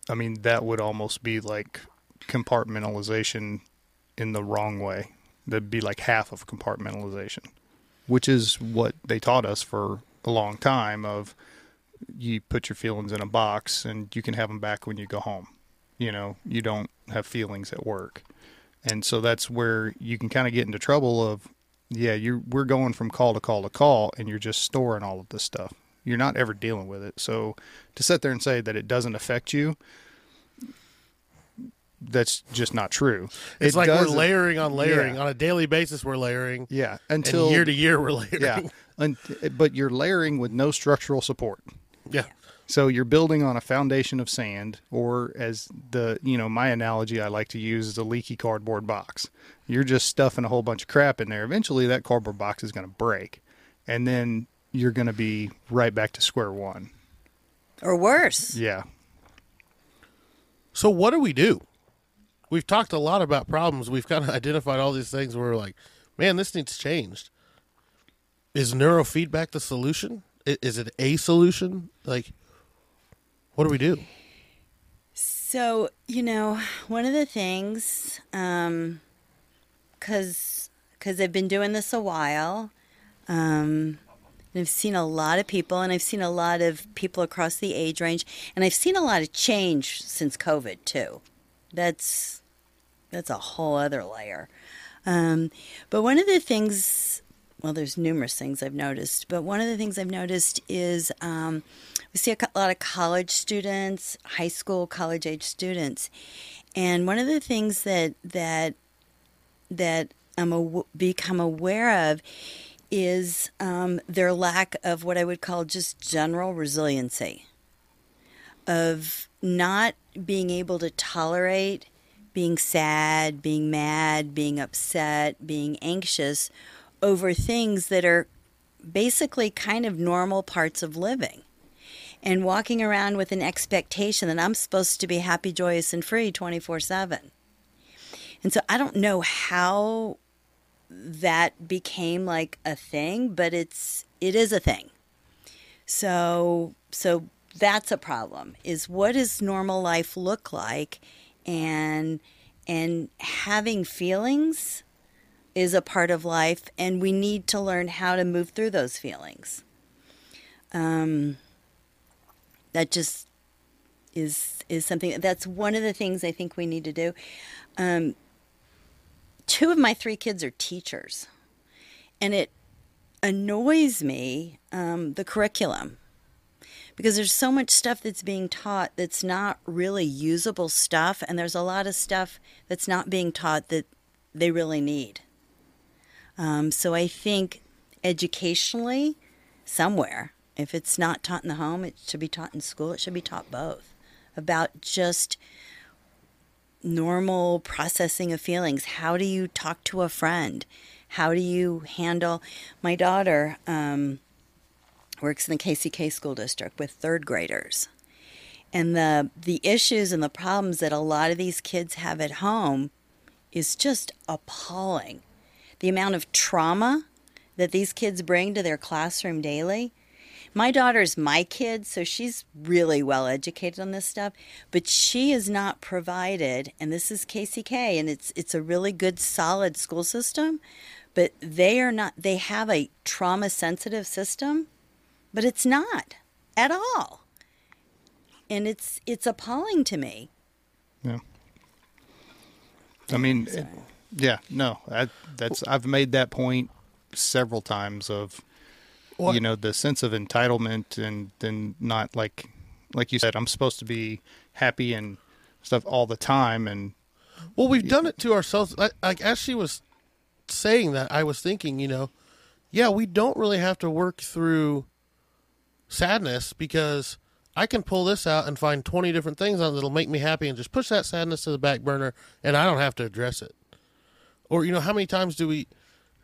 I mean, that would almost be like compartmentalization in the wrong way. That'd be like half of compartmentalization, which is what they taught us for a long time of you put your feelings in a box and you can have them back when you go home. You know, you don't have feelings at work. And so that's where you can kind of get into trouble of yeah, you we're going from call to call to call and you're just storing all of this stuff. you're not ever dealing with it. So to sit there and say that it doesn't affect you, that's just not true. It's it like we're layering on layering Yeah. on a daily basis. We're layering, Yeah, and until year to year we're layering. yeah, un- but you're layering with no structural support. yeah. So you're building on a foundation of sand, or as the you know my analogy I like to use is a leaky cardboard box. You're just stuffing a whole bunch of crap in there. Eventually, that cardboard box is going to break, and then you're going to be right back to square one. Or worse. Yeah, So what do we do? We've talked a lot about problems. We've kind of identified all these things where we're like, man, this needs changed. Is neurofeedback the solution? Is it a solution? Like, what do we do? So, you know, one of the things, um, cause, cause I've been doing this a while, um, and I've seen a lot of people and I've seen a lot of people across the age range and I've seen a lot of change since COVID too. That's, that's a whole other layer. Um, but one of the things, well, there's numerous things I've noticed, but one of the things I've noticed is um, we see a lot of college students, high school, college age students, and one of the things that that that I'm become aware of is um, their lack of what I would call just general resiliency, of not being able to tolerate being sad, being mad, being upset, being anxious over things that are basically kind of normal parts of living. And walking around with an expectation that I'm supposed to be happy, joyous, and free 24 7. And so I don't know how that became like a thing, but it's it is a thing. So so that's a problem. Is what does normal life look like and and having feelings is a part of life and we need to learn how to move through those feelings. Um that just is is something that's one of the things I think we need to do. Um, two of my three kids are teachers, and it annoys me um, the curriculum because there's so much stuff that's being taught that's not really usable stuff, and there's a lot of stuff that's not being taught that they really need. Um, so I think educationally, somewhere, if it's not taught in the home, it should be taught in school. It should be taught both about just normal processing of feelings. How do you talk to a friend? How do you handle? My daughter um, works in the KCK school district with third graders, and the the issues and the problems that a lot of these kids have at home is just appalling. The amount of trauma that these kids bring to their classroom daily. My daughter's my kid, so she's really well educated on this stuff, but she is not provided, and this is KCK, and it's it's a really good, solid school system, but they are not. They have a trauma sensitive system, but it's not at all, and it's it's appalling to me. yeah. I mean, it- yeah, no, I, that's I've made that point several times of You know the sense of entitlement and then not like like you said i'm supposed to be happy and stuff all the time and Well, we've done it to ourselves. Like, like as she was saying that, I was thinking, you know, yeah, we don't really have to work through sadness because I can pull this out and find 20 different things on that'll make me happy and just push that sadness to the back burner and I don't have to address it. Or, you know, how many times do we,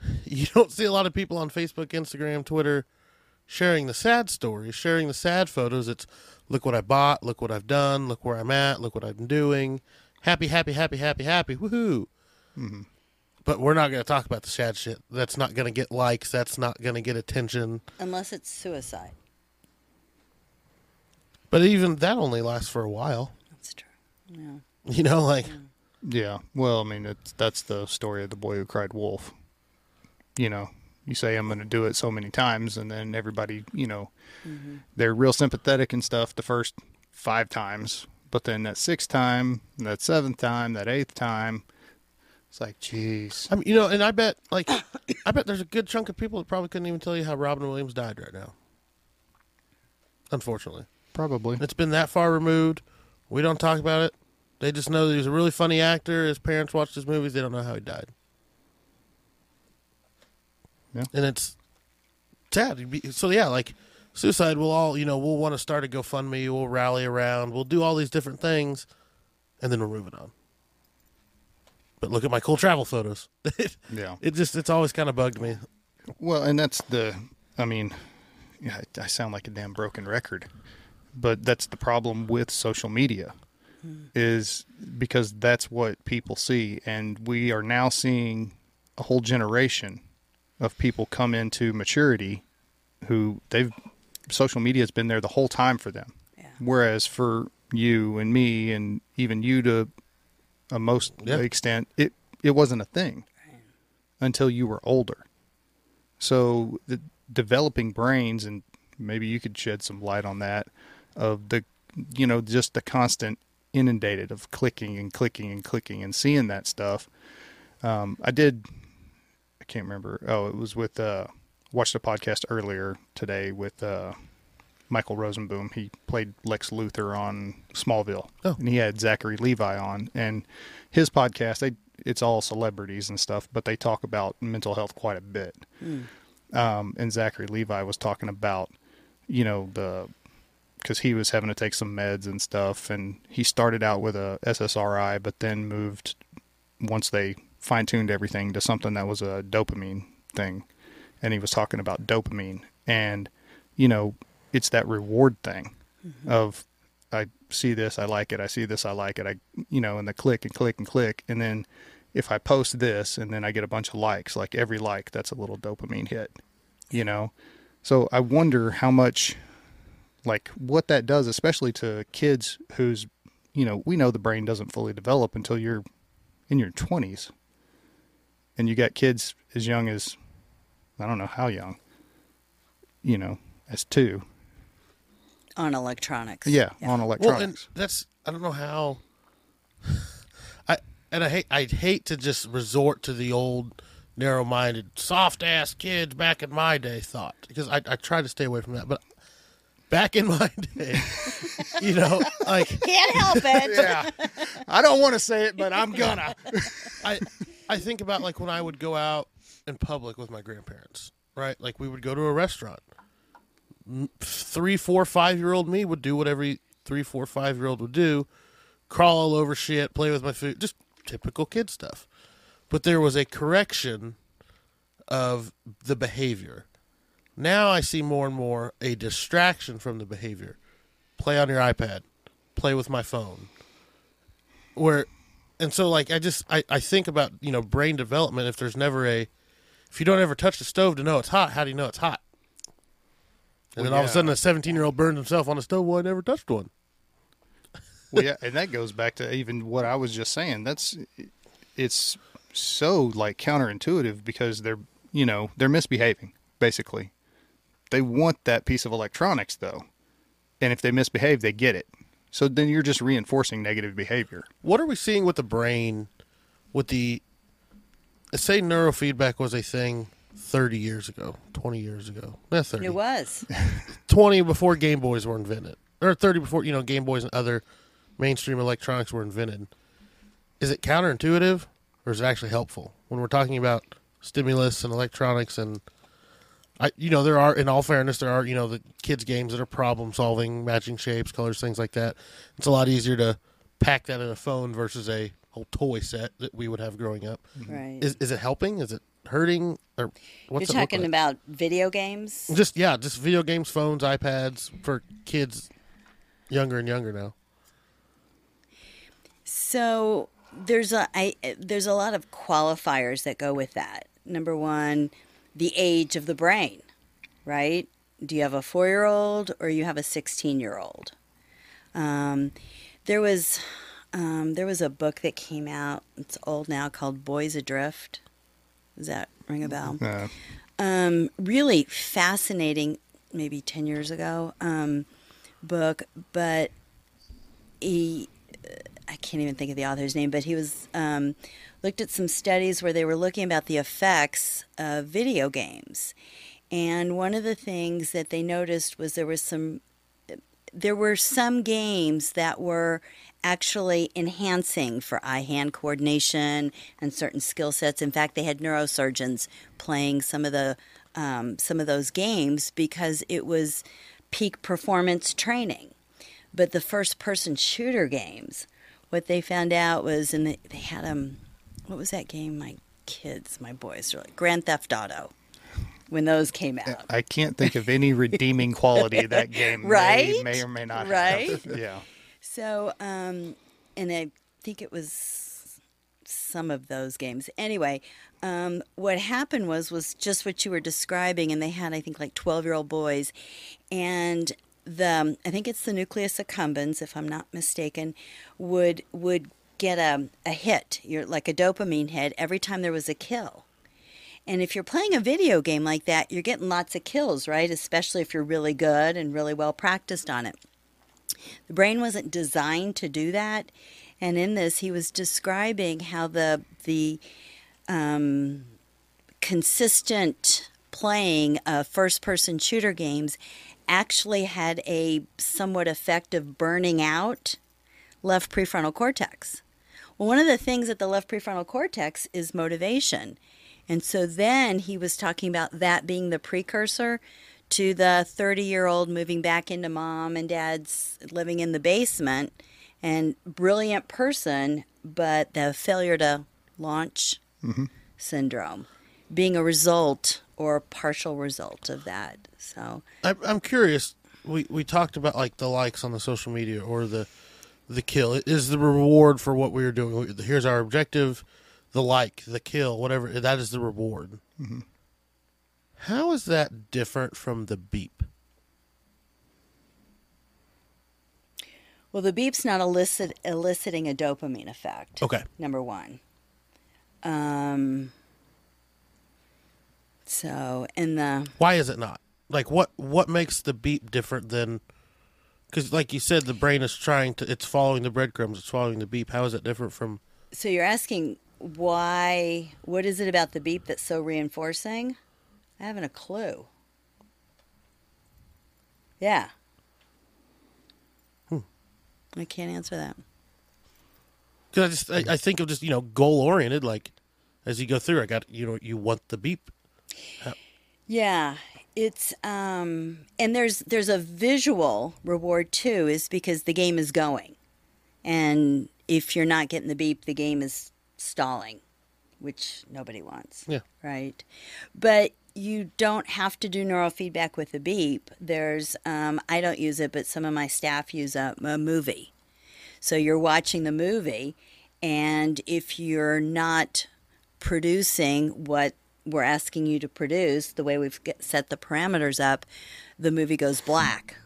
you don't see a lot of people on Facebook, Instagram, Twitter sharing the sad stories, sharing the sad photos. It's look what I bought, look what I've done, look where I'm at, look what I'm doing. Happy, happy, happy, happy, happy. Woohoo. Mm-hmm. But we're not going to talk about the sad shit. That's not going to get likes. That's not going to get attention. Unless it's suicide. But even that only lasts for a while. That's true. Yeah. You know, like, mm. yeah well i mean it's that's the story of the boy who cried wolf you know you say i'm going to do it so many times and then everybody you know mm-hmm. they're real sympathetic and stuff the first five times but then that sixth time that seventh time that eighth time it's like jeez I mean, you know, and I bet, like, I bet there's a good chunk of people that probably couldn't even tell you how Robin Williams died right now. Unfortunately, Probably. it's been that far removed. We don't talk about it. They just know that he's a really funny actor. His parents watched his movies. They don't know how he died. Yeah. And it's sad. So yeah, like suicide. We'll all you know. We'll want to start a GoFundMe. We'll rally around. We'll do all these different things, and then we're moving on. But look at my cool travel photos. it, Yeah. it just it's always kind of bugged me. Well, and that's the, I mean, yeah, I I sound like a damn broken record, but that's the problem with social media, hmm. is because that's what people see, and we are now seeing a whole generation of people come into maturity, who they've social media has been there the whole time for them, Yeah. whereas for you and me and even you to a most Yeah. extent, it it wasn't a thing until you were older. So the developing brains, and maybe you could shed some light on that, of the, you know, just the constant inundated of clicking and clicking and clicking and seeing that stuff. Um, I did, I can't remember. Oh, it was with, uh, watched a podcast earlier today with, uh, Michael Rosenbaum. He played Lex Luthor on Smallville, Oh. and he had Zachary Levi on. And his podcast, they it's all celebrities and stuff, but they talk about mental health quite a bit. Um, and Zachary Levi was talking about, you know, the because he was having to take some meds and stuff, and he started out with a SSRI, but then moved once they fine tuned everything to something that was a dopamine thing, and he was talking about dopamine, and you know, it's that reward thing mm-hmm. of I see this, I like it, I see this, I like it, I you know, and the click and click and click, and then if I post this and then I get a bunch of likes, like every like that's a little dopamine hit, you know. So I wonder how much like what that does especially to kids whose you know, we know the brain doesn't fully develop until you're in your 20s. And you got kids as young as I don't know how young. You know, as 2. on electronics. Yeah, on Well, and electronics. that's I don't know how. I and I hate I'd hate to just resort to the old narrow-minded, soft-ass kids back in my day thought because I I try to stay away from that, but back in my day, you know, like Can't help it. yeah. I don't want to say it, but I'm gonna. I I think about like when I would go out in public with my grandparents, right? Like we would go to a restaurant. Three, four, five year old me would do what every three, four, five year old would do crawl all over shit, play with my food, just typical kid stuff. But there was a correction of the behavior. Now I see more and more a distraction from the behavior. Play on your iPad, play with my phone. Where and so like I just I, I think about, you know, brain development if there's never a if you don't ever touch the stove to know it's hot, how do you know it's hot? And Well, then all of a sudden a seventeen year old burns himself on a stove, well I never touched one. well, yeah, and that goes back to even what I was just saying. That's it's so like counterintuitive because they're you know they're misbehaving basically. They want that piece of electronics though, and if they misbehave, they get it. So then you're just reinforcing negative behavior. What are we seeing with the brain with the say neurofeedback was a thing 30 years ago, 20 years ago. Not 30. It was. 20 before Game Boys were invented. Or 30 before, you know, Game Boys and other mainstream electronics were invented. Is it counterintuitive or is it actually helpful when we're talking about stimulus and electronics and I you know there are in all fairness there are, you know, the kids games that are problem solving, matching shapes, colors, things like that. It's a lot easier to pack that in a phone versus a whole toy set that we would have growing up. Mm-hmm. Right. Is is it helping? Is it hurting or what's You're talking like? about video games? Just yeah, just video games, phones, iPads for kids younger and younger now. So there's a I, there's a lot of qualifiers that go with that. Number one, the age of the brain, right? Do you have a four year old or you have a sixteen year old? Um, there was um, there was a book that came out. It's old now called Boys Adrift. Does that ring a bell? Uh, um, really fascinating, maybe 10 years ago, um, book, but he, I can't even think of the author's name, but he was, um, looked at some studies where they were looking about the effects of video games. And one of the things that they noticed was there was some there were some games that were actually enhancing for eye hand coordination and certain skill sets. In fact, they had neurosurgeons playing some of the um, some of those games because it was peak performance training. But the first person shooter games, what they found out was, and they, they had them. What was that game? My kids, my boys, were like Grand Theft Auto when those came out. I can't think of any redeeming quality that game Right? may, may or may not Right? have. Yeah. So, um, and I think it was some of those games. Anyway, um, what happened was was just what you were describing, and they had I think like twelve year old boys, and the I think it's the nucleus accumbens, if I'm not mistaken, would would get a, a hit, you're like a dopamine hit every time there was a kill. And if you're playing a video game like that, you're getting lots of kills, right? Especially if you're really good and really well practiced on it. The brain wasn't designed to do that. And in this, he was describing how the the um, consistent playing of first person shooter games actually had a somewhat effective burning out left prefrontal cortex. Well, one of the things at the left prefrontal cortex is motivation. And so then he was talking about that being the precursor to the 30 year old moving back into mom and dad's living in the basement and brilliant person, but the failure to launch mm-hmm. syndrome being a result or a partial result of that. So, I, I'm curious. We we talked about like the likes on the social media or the the kill is the reward for what we are doing. Here's our objective: the like, the kill, whatever. That is the reward. How is that different from the beep? well, the beep's not elicit, eliciting a dopamine effect. Okay. number one. Um. So in the Why is it not? Like what what makes the beep different than? Because like you said, the brain is trying to. It's following the breadcrumbs. It's following the beep. How is it different from? so you're asking why? What is it about the beep that's so reinforcing? I haven't a clue. Yeah. Hmm. I can't answer that. Because I just I, I think of just you know goal oriented. Like as you go through, I got you know you want the beep. Uh, yeah, it's um and there's there's a visual reward too is because the game is going. And if you're not getting the beep, the game is stalling, which nobody wants. Yeah. Right. But you don't have to do neurofeedback with the beep. There's um I don't use it, but some of my staff use a, a movie. So you're watching the movie and if you're not producing what we're asking you to produce, the way we've get, set the parameters up, the movie goes black.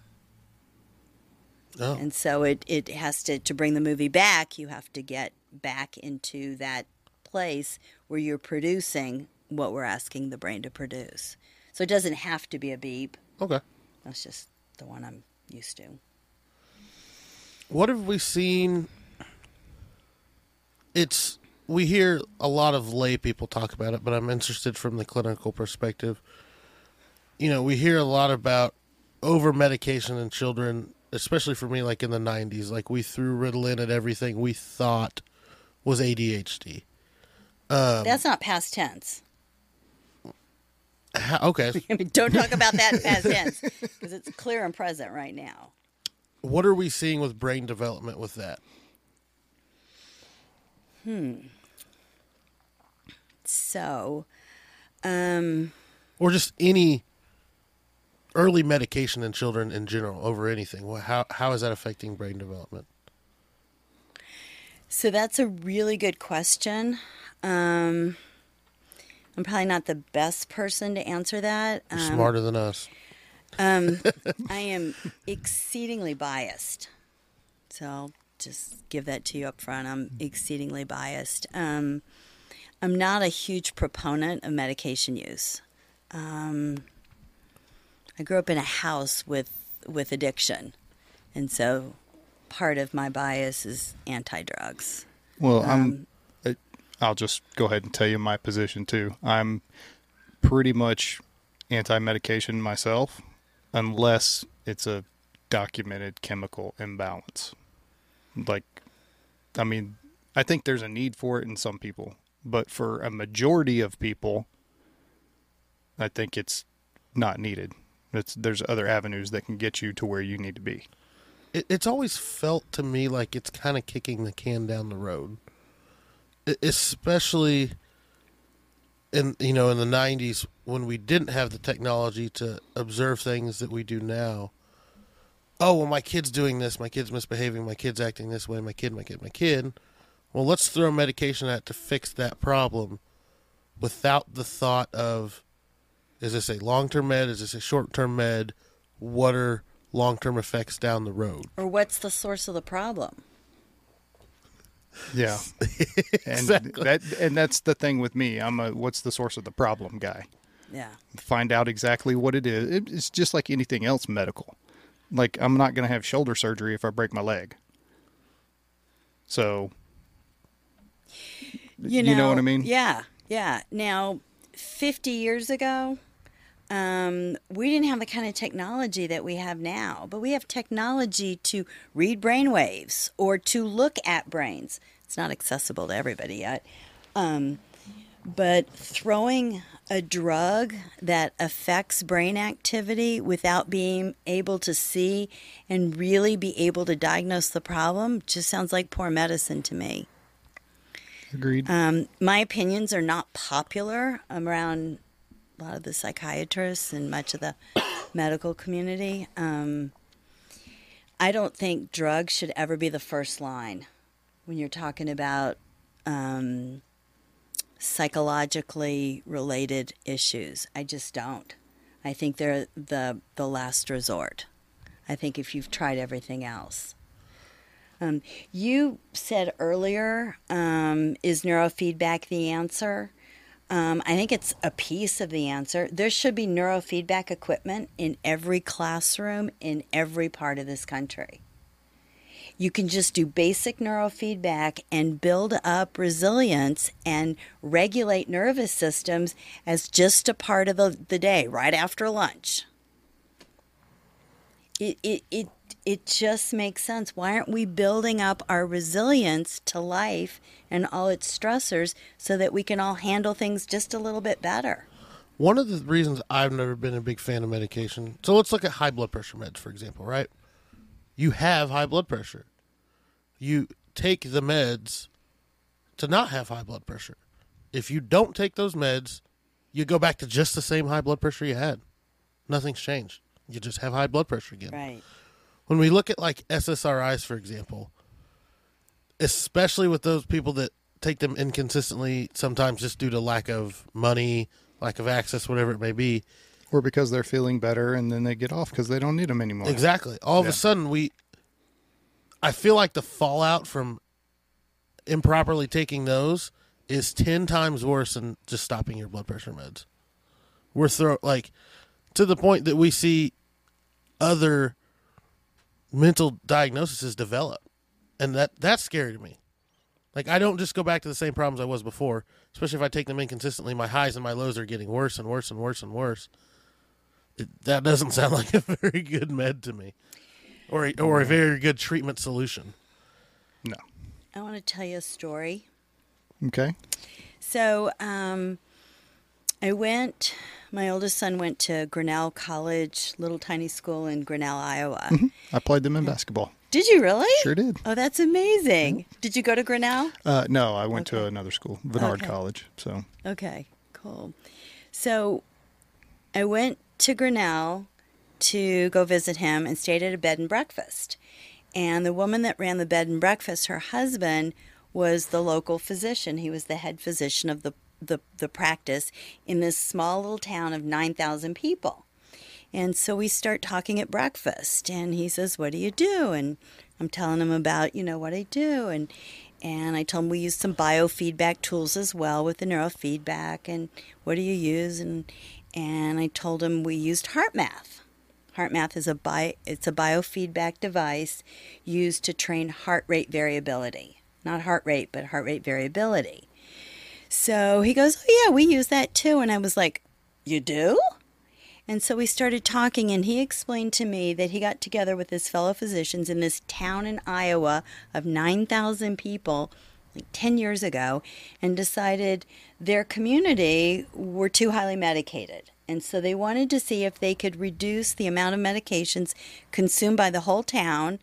Oh, And so it, it has to, to bring the movie back, you have to get back into that place where you're producing what we're asking the brain to produce. So it doesn't have to be a beep. okay. That's just the one I'm used to. What have we seen? It's we hear a lot of lay people talk about it, but I'm interested from the clinical perspective. You know, we hear a lot about over medication in children, especially for me, like in the '90s. Like we threw Ritalin at everything we thought was ADHD. Um, That's not past tense. How, okay, don't talk about that in past tense because it's clear and present right now. what are we seeing with brain development with that? So, um, or just any early medication in children in general over anything how how is that affecting brain development So that's a really good question. Um, I'm probably not the best person to answer that. You're Um, smarter than us um, I am exceedingly biased. So just give that to you up front. I'm exceedingly biased. Um, I'm not a huge proponent of medication use. Um, I grew up in a house with with addiction, and so part of my bias is anti-drugs. Well, Um, I'm. I- I'll just go ahead and tell you my position too. I'm pretty much anti-medication myself, unless it's a documented chemical imbalance. Like, I mean, I think there's a need for it in some people, but for a majority of people, I think it's not needed. It's there's other avenues that can get you to where you need to be. It, it's always felt to me like it's kind of kicking the can down the road, E- especially in you know in the '90s when we didn't have the technology to observe things that we do now. Oh well, my kid's doing this. My kid's misbehaving. My kid's acting this way. My kid. My kid. My kid. Well, let's throw medication at it to fix that problem, without the thought of, is this a long-term med? Is this a short-term med? What are long-term effects down the road? Or what's the source of the problem? Yeah, and Exactly. that and that's the thing with me. I'm a what's the source of the problem guy. Yeah. Find out exactly what it is. It's just like anything else medical. Like I'm not going to have shoulder surgery if I break my leg. So You You know what I mean? Yeah, yeah. Now, 50 years ago, um, we didn't have the kind of technology that we have now, but we have technology to read brain waves or to look at brains. It's not accessible to everybody yet. Um, but throwing a drug that affects brain activity without being able to see and really be able to diagnose the problem just sounds like poor medicine to me. agreed. Um, my opinions are not popular around a lot of the psychiatrists and much of the medical community. Um, I don't think drugs should ever be the first line when you're talking about um, psychologically related issues. I just don't. I think they're the the last resort. I think if you've tried everything else. Um, you said earlier, um, is neurofeedback the answer? Um, I think it's a piece of the answer. There should be neurofeedback equipment in every classroom in every part of this country. You can just do basic neurofeedback and build up resilience and regulate nervous systems as just a part of the, the day, right after lunch it, it it it just makes sense. Why aren't we building up our resilience to life and all its stressors so that we can all handle things just a little bit better? One of the reasons I've never been a big fan of medication. So let's look at high blood pressure meds, for example, right? You have high blood pressure. You take the meds to not have high blood pressure. If you don't take those meds, you go back to just the same high blood pressure you had. Nothing's changed. You just have high blood pressure again. Right. When we look at like SSRIs, for example, especially with those people that take them inconsistently, sometimes just due to lack of money, lack of access, whatever it may be. Or because they're feeling better and then they get off because they don't need them anymore. Exactly. All of Yeah. a sudden, we. I feel like the fallout from improperly taking those is ten times worse than just stopping your blood pressure meds. We're throw like to the point that we see other mental diagnoses develop, and that that's scary to me. Like I don't just go back to the same problems I was before, especially if I take them inconsistently. My highs and my lows are getting worse and worse and worse and worse. It, that doesn't sound like a very good med to me, or a, or a very good treatment solution. No. I want to tell you a story. Okay. So, um, I went. My oldest son went to Grinnell College, little tiny school in Grinnell, Iowa. I played them in basketball. Did you really? Sure did. Oh, that's amazing. Did you go to Grinnell? Uh, no, I went to another school, Bernard Okay. College. So Okay, cool. So I went to Grinnell to go visit him and stayed at a bed and breakfast. And the woman that ran the bed and breakfast, her husband was the local physician. He was the head physician of the, the, the practice in this small little town of 9,000 people. And so we start talking at breakfast, and he says, "What do you do?" And I'm telling him about, you know, what I do, and and I told him we use some biofeedback tools as well with the neurofeedback, and what do you use? And and I told him we used HeartMath. HeartMath is a bi- it's a biofeedback device used to train heart rate variability, not heart rate, but heart rate variability. So he goes, "Oh yeah, we use that too," and I was like, "You do?" And so we started talking, and he explained to me that he got together with his fellow physicians in this town in Iowa of 9,000 people like 10 years ago and decided their community were too highly medicated. And so they wanted to see if they could reduce the amount of medications consumed by the whole town.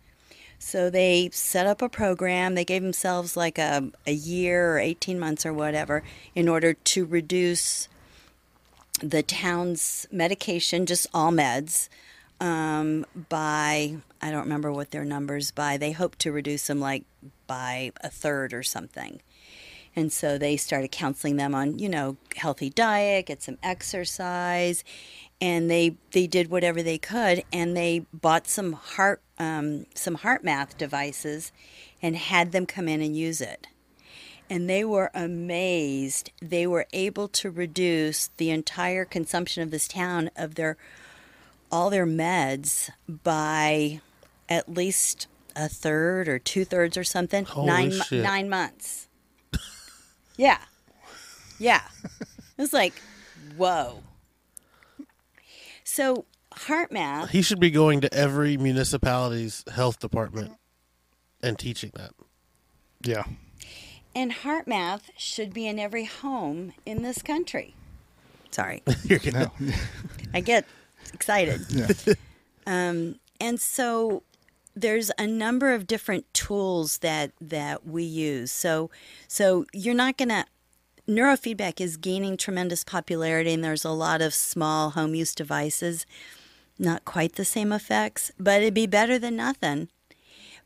So they set up a program. They gave themselves like a, a year or 18 months or whatever in order to reduce the town's medication, just all meds, um, by, I don't remember what their numbers by. They hope to reduce them like by a third or something. And so they started counseling them on, you know, healthy diet, get some exercise, and they they did whatever they could, and they bought some heart um, some HeartMath devices, and had them come in and use it. And they were amazed. They were able to reduce the entire consumption of this town of their all their meds by at least a third or two thirds or something. Holy nine shit. nine months. yeah, yeah. It was like, whoa. So HeartMath. He should be going to every municipality's health department and teaching that. Yeah. And HeartMath should be in every home in this country. Sorry, You're gonna- No. I get excited. yeah. Um, and so there's a number of different tools that that we use. So so you're not gonna neurofeedback is gaining tremendous popularity, and there's a lot of small home use devices. Not quite the same effects, but it'd be better than nothing.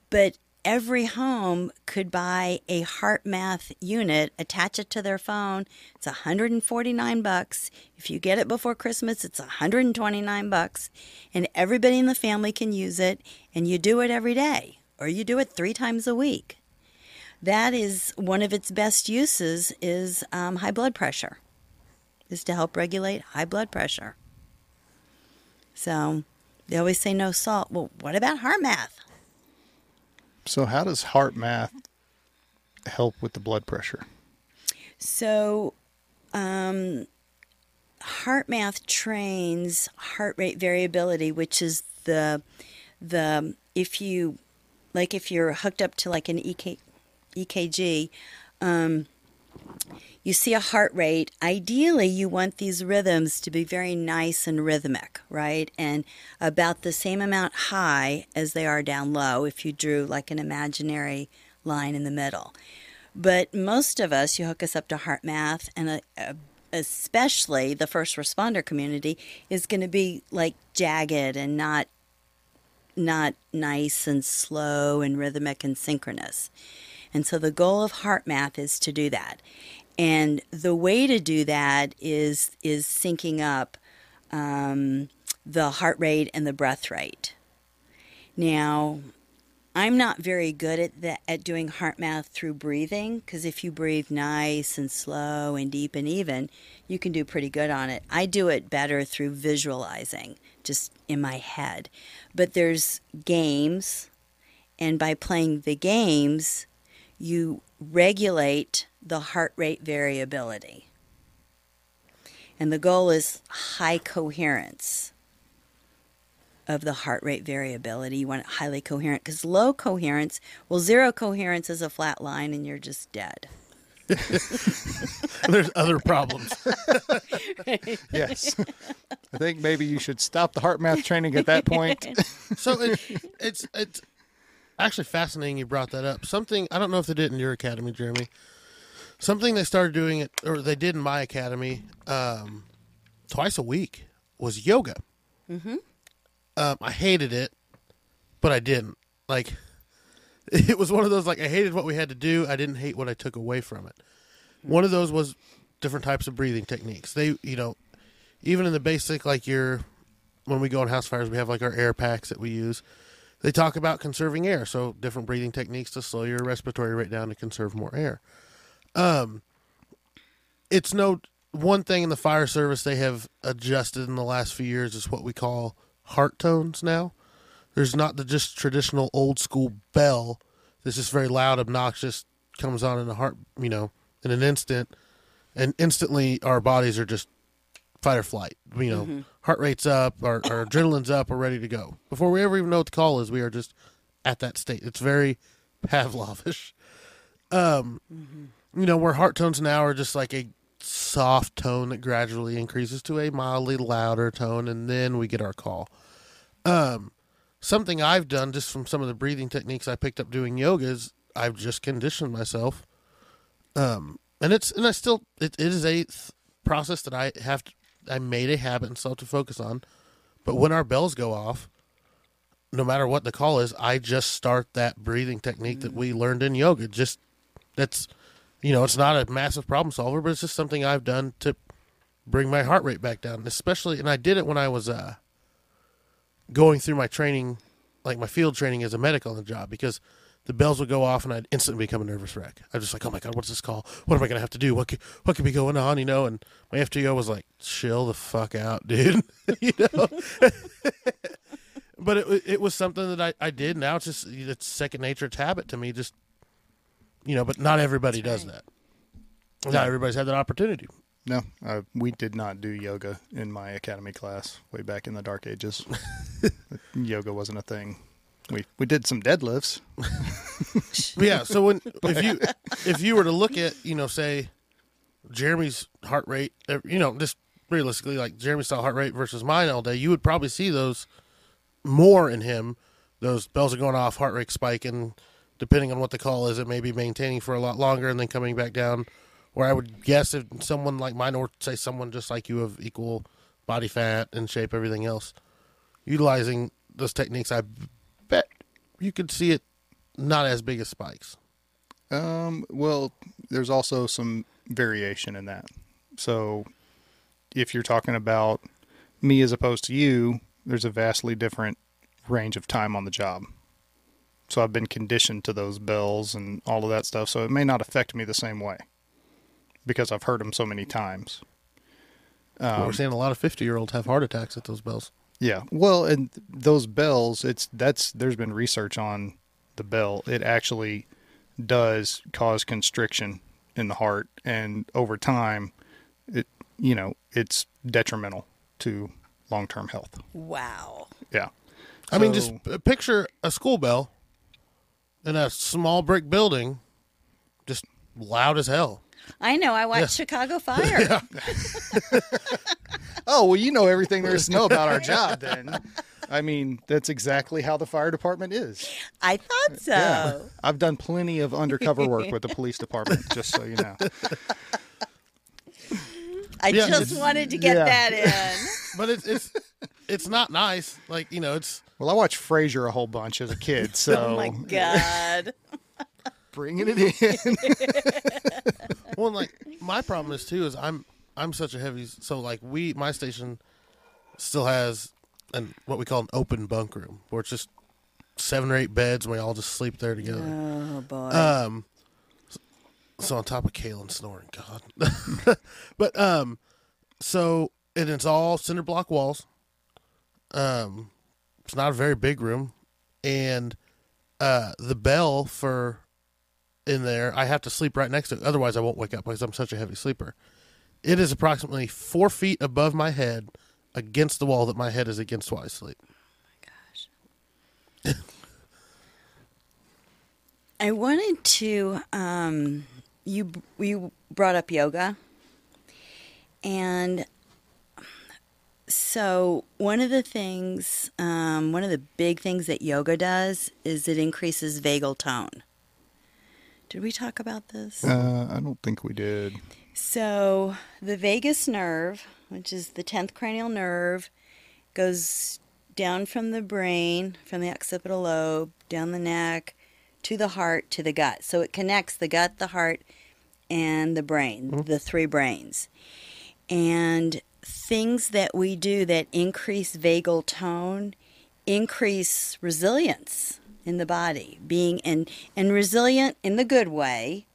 But every home could buy a HeartMath unit, attach it to their phone. It's 149 bucks. If you get it before Christmas, it's 129 bucks. And everybody in the family can use it and you do it every day or you do it 3 times a week. That is one of its best uses is um, high blood pressure. Is to help regulate high blood pressure. So, they always say no salt. Well, what about HeartMath? So how does HeartMath help with the blood pressure? So, um, HeartMath trains heart rate variability, which is the the if you like if you're hooked up to like an EK, EKG, um, you see a heart rate. Ideally, you want these rhythms to be very nice and rhythmic, right? And about the same amount high as they are down low if you drew like an imaginary line in the middle. But most of us, you hook us up to HeartMath, and uh, uh, especially the first responder community, is going to be like jagged and not not nice and slow and rhythmic and synchronous. And so the goal of HeartMath is to do that. And the way to do that is is syncing up um, the heart rate and the breath rate. Now, I'm not very good at at doing HeartMath through breathing because if you breathe nice and slow and deep and even, you can do pretty good on it. I do it better through visualizing, just in my head. But there's games, and by playing the games, you regulate the heart rate variability. And the goal is high coherence of the heart rate variability. You want it highly coherent because low coherence, well, zero coherence is a flat line and you're just dead. There's other problems. Yes. I think maybe you should stop the HeartMath training at that point. So it, it's it's actually fascinating you brought that up. Something I don't know if they did in your academy, Jeremy. Something they started doing it, or they did in my academy, um, twice a week was yoga. Mm-hmm. Um, I hated it, but I didn't. Like, it was one of those like I hated what we had to do. I didn't hate what I took away from it. One of those was different types of breathing techniques. They, you know, even in the basic like your when we go on house fires, we have like our air packs that we use. They talk about conserving air, so different breathing techniques to slow your respiratory rate down to conserve more air. Um, it's no one thing in the fire service they have adjusted in the last few years is what we call heart tones now. There's not the just traditional old school bell that's just very loud, obnoxious, comes on in a heart, you know, in an instant, and instantly our bodies are just fight or flight. You know, heart rate's up, our, our adrenaline's up, we're ready to go. Before we ever even know what the call is, we are just at that state. It's very Pavlovish. Um, you know, where heart tones now are just like a soft tone that gradually increases to a mildly louder tone, and then we get our call. Um, something I've done just from some of the breathing techniques I picked up doing yoga is I've just conditioned myself. Um, and it's and I still it, it is a th- process that I have to, I made a habit and self to focus on. But when our bells go off, no matter what the call is, I just start that breathing technique that we learned in yoga. Just that's you know, it's not a massive problem solver, but it's just something I've done to bring my heart rate back down. Especially and I did it when I was uh going through my training like my field training as a medic on the job because the bells would go off and I'd instantly become a nervous wreck. I was just like, oh my god, what's this call? What am I gonna have to do? What could, what could be going on? You know, and my FTO was like, chill the fuck out, dude. you know. but it it was something that I, I did. Now it's just it's second nature. It's habit to me. Just you know, but not everybody That's does right. that. Not everybody's had that opportunity. No, uh, we did not do yoga in my academy class way back in the dark ages. yoga wasn't a thing. We we did some deadlifts. Yeah. So when if you if you were to look at you know say Jeremy's heart rate, you know just realistically like Jeremy's style heart rate versus mine all day, you would probably see those more in him. Those bells are going off, heart rate spike, and Depending on what the call is, it may be maintaining for a lot longer and then coming back down. Or I would guess if someone like mine, or say someone just like you of equal body fat and shape, everything else, utilizing those techniques, I bet you could see it not as big as spikes. Um, well, there's also some variation in that. So, if you're talking about me as opposed to you, there's a vastly different range of time on the job. So I've been conditioned to those bells and all of that stuff. So it may not affect me the same way because I've heard them so many times. We're seeing a lot of fifty-year-olds have heart attacks at those bells. Yeah. Well, and those bells, it's that's there's been research on the bell. It actually does cause constriction in the heart and over time it you know, it's detrimental to long-term health. Wow. Yeah. I mean, just picture a school bell in a small brick building, just loud as hell. I know. I watched Yeah. Chicago Fire. Oh, well, you know everything there is to know about our job then. I mean, that's exactly how the fire department is. I thought so. Yeah. I've done plenty of undercover work with the police department, just so you know. I Yeah, just wanted to get yeah. that in. But it's it's it's not nice. Like you know, it's Well, I watched Frasier a whole bunch as a kid, so oh my god. bringing it in. Well, like my problem is too is I'm I'm such a heavy. So like we my station still has an what we call an open bunk room where it's just seven or eight beds and we all just sleep there together. Oh boy. Um, so on top of Kalen snoring, God. but um, so and it's all cinder block walls. Um, it's not a very big room, and uh, the bell for in there, I have to sleep right next to it. Otherwise, I won't wake up because I'm such a heavy sleeper. It is approximately four feet above my head, against the wall that my head is against while I sleep. My gosh. I wanted to. Um, you you brought up yoga, and so one of the things, um, one of the big things that yoga does is it increases vagal tone. Did we talk about this? Uh, I don't think we did. So the vagus nerve, which is the tenth cranial nerve, goes down from the brain, from the occipital lobe, down the neck, to the heart, to the gut. So it connects the gut, the heart, and the brain, the three brains. And things that we do that increase vagal tone increase resilience in the body, being and and resilient in the good way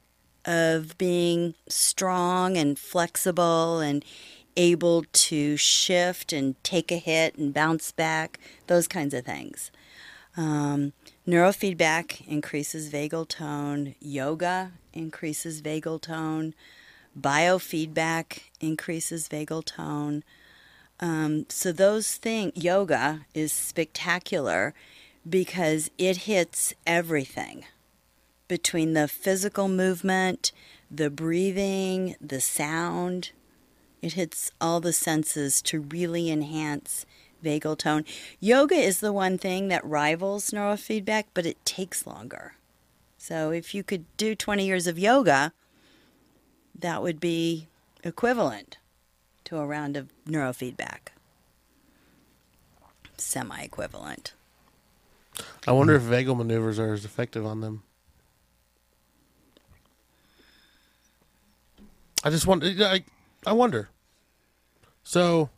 of being strong and flexible and able to shift and take a hit and bounce back, those kinds of things. Um, neurofeedback increases vagal tone, yoga increases vagal tone, biofeedback increases vagal tone. Um, so those things, yoga is spectacular because it hits everything between the physical movement, the breathing, the sound. It hits all the senses to really enhance vagal tone. Yoga is the one thing that rivals neurofeedback, but it takes longer. So if you could do 20 years of yoga, that would be equivalent to a round of neurofeedback. Semi equivalent. I wonder mm-hmm. if vagal maneuvers are as effective on them. I just wonder. I, I wonder. So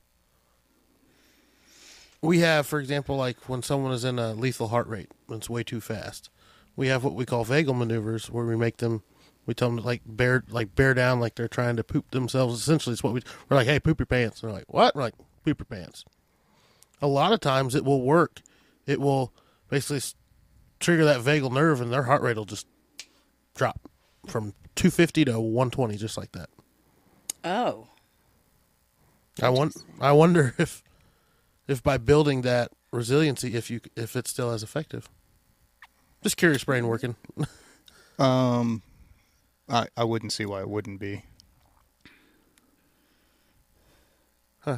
we have, for example, like when someone is in a lethal heart rate, when it's way too fast, we have what we call vagal maneuvers, where we make them, we tell them to like bear, like bear down, like they're trying to poop themselves. Essentially, it's what we we're like, hey, poop your pants. And they're like, what? We're like, poop your pants. A lot of times, it will work. It will basically trigger that vagal nerve, and their heart rate will just drop from 250 to 120, just like that. Oh. I want. I wonder if, if by building that resiliency, if you if it's still as effective. Just curious, brain working. Um, I I wouldn't see why it wouldn't be. Huh.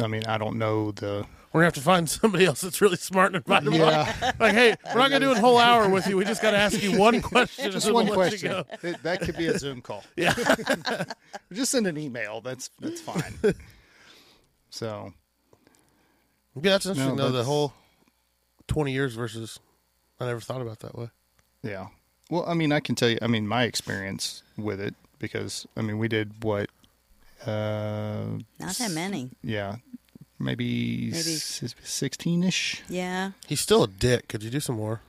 I mean, I don't know the. We're gonna have to find somebody else that's really smart and invite them on. Yeah, Like, hey, we're not gonna do a whole hour with you. We just got to ask you one question. just one we'll let you question. It- that could be a Zoom call. Yeah. Just send an email. That's that's fine. so Yeah, that's interesting No, though. The whole twenty years versus. I never thought about that way. yeah. Well, I mean, I can tell you. I mean, my experience with it because I mean, we did what. Uh, Not that many. yeah, maybe Maybe. sixteen ish. Yeah. He's still a dick. Could you do some more?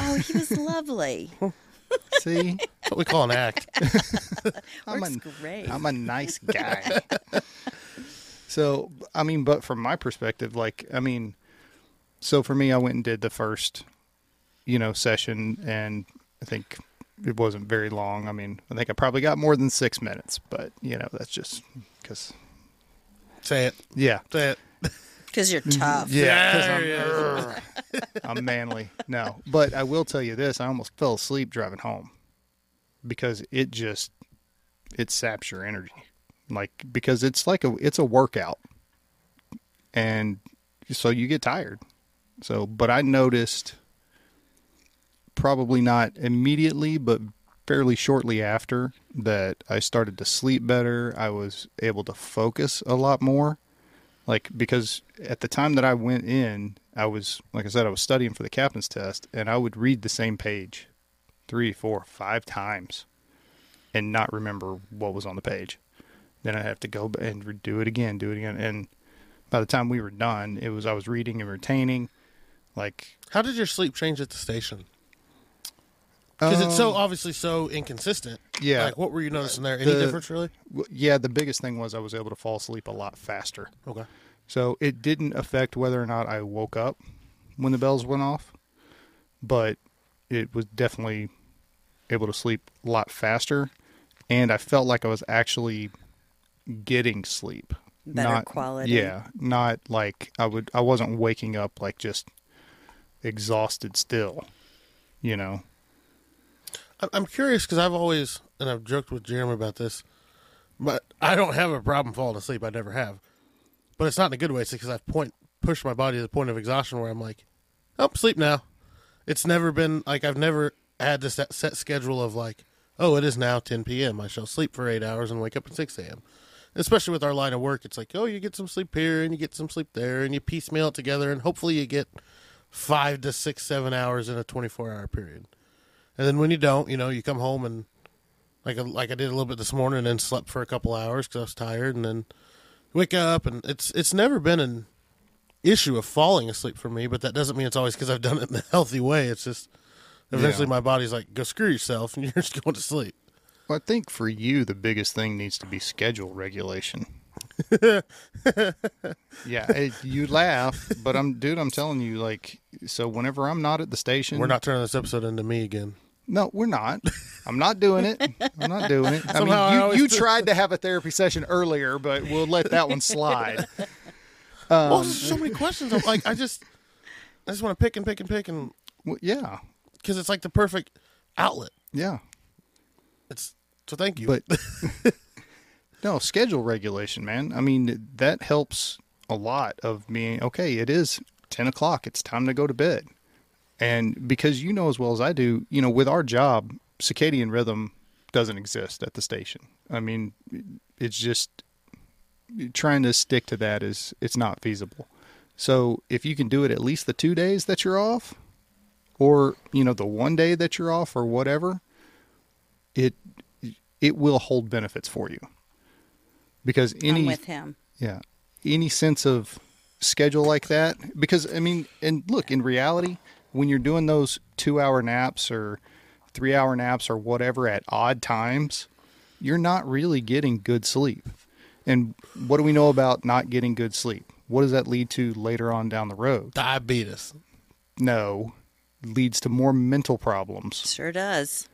Oh, he was lovely. See, That's what we call an act. I'm Works a, great. I'm a nice guy. so, I mean, but from my perspective, like, I mean, so for me, I went and did the first, you know, session, and I think it wasn't very long. I mean, I think I probably got more than six minutes, but you know, that's just because, Say it. yeah, Say it. Because you're tough. Yeah. There he is. I'm, I'm manly. No, but I will tell you this: I almost fell asleep driving home because it just it saps your energy, like because it's like a it's a workout, and so you get tired. So, but I noticed probably not immediately, but fairly shortly after that I started to sleep better. I was able to focus a lot more like because at the time that I went in, I was like I said, I was studying for the captain's test, and I would read the same page three, four, five times, and not remember what was on the page. Then I'd have to go and do it again, do it again, and by the time we were done, it was I was reading and retaining, like How did your sleep change at the station? Because it's so um, obviously so inconsistent. yeah, Like, what were you noticing there? Any The- difference, really? w- yeah. The biggest thing was I was able to fall asleep a lot faster. Okay. So it didn't affect whether or not I woke up when the bells went off, but it was definitely able to sleep a lot faster, and I felt like I was actually getting sleep. Better not, quality. Yeah, not like I would. I wasn't waking up like just exhausted still. You know. I'm curious because I've always, and I've joked with Jeremy about this, but I don't have a problem falling asleep. I never have. But it's not in a good way. It's because I've point pushed my body to the point of exhaustion where I'm like, oh, sleep now. It's never been like I've never had this set schedule of like, oh, it is now 10 p.m. I shall sleep for eight hours and wake up at 6 a.m. Especially with our line of work, it's like, oh, you get some sleep here and you get some sleep there and you piecemeal it together and hopefully you get five to six, seven hours in a 24 hour period. And then when you don't, you know, you come home and like like I did a little bit this morning and then slept for a couple hours because I was tired and then wake up and it's it's never been an issue of falling asleep for me, but that doesn't mean it's always because I've done it in a healthy way. It's just eventually Yeah. my body's like, go screw yourself, and you're just going to sleep. Well, I think for you, the biggest thing needs to be schedule regulation. yeah, it, you laugh, but I'm, dude, I'm telling you, like, so whenever I'm not at the station, We're not turning this episode into me again. No, we're not. I'm not doing it. I'm not doing it. I mean, Somehow I you, you tried to have a therapy session earlier, but we'll let that one slide. well, there's so many questions. I'm like, I just, I just want to pick and pick and pick, and Well, yeah, because it's like the perfect outlet. yeah. It's so thank you. But no, schedule regulation, man. I mean, that helps a lot of being okay. It is 10 o'clock. It's time to go to bed. And because you know as well as I do, you know, with our job, circadian rhythm doesn't exist at the station. I mean, it's just trying to stick to that is it's not feasible. So if you can do it at least the two days that you're off, or you know the one day that you're off, or whatever, it it will hold benefits for you. Because any I'm with him. yeah. Any sense of schedule like that? Because, I mean, and look, in reality, when you're doing those two hour naps or three hour naps or whatever at odd times, you're not really getting good sleep. And what do we know about not getting good sleep? What does that lead to later on down the road? diabetes No, leads to more mental problems Sure does.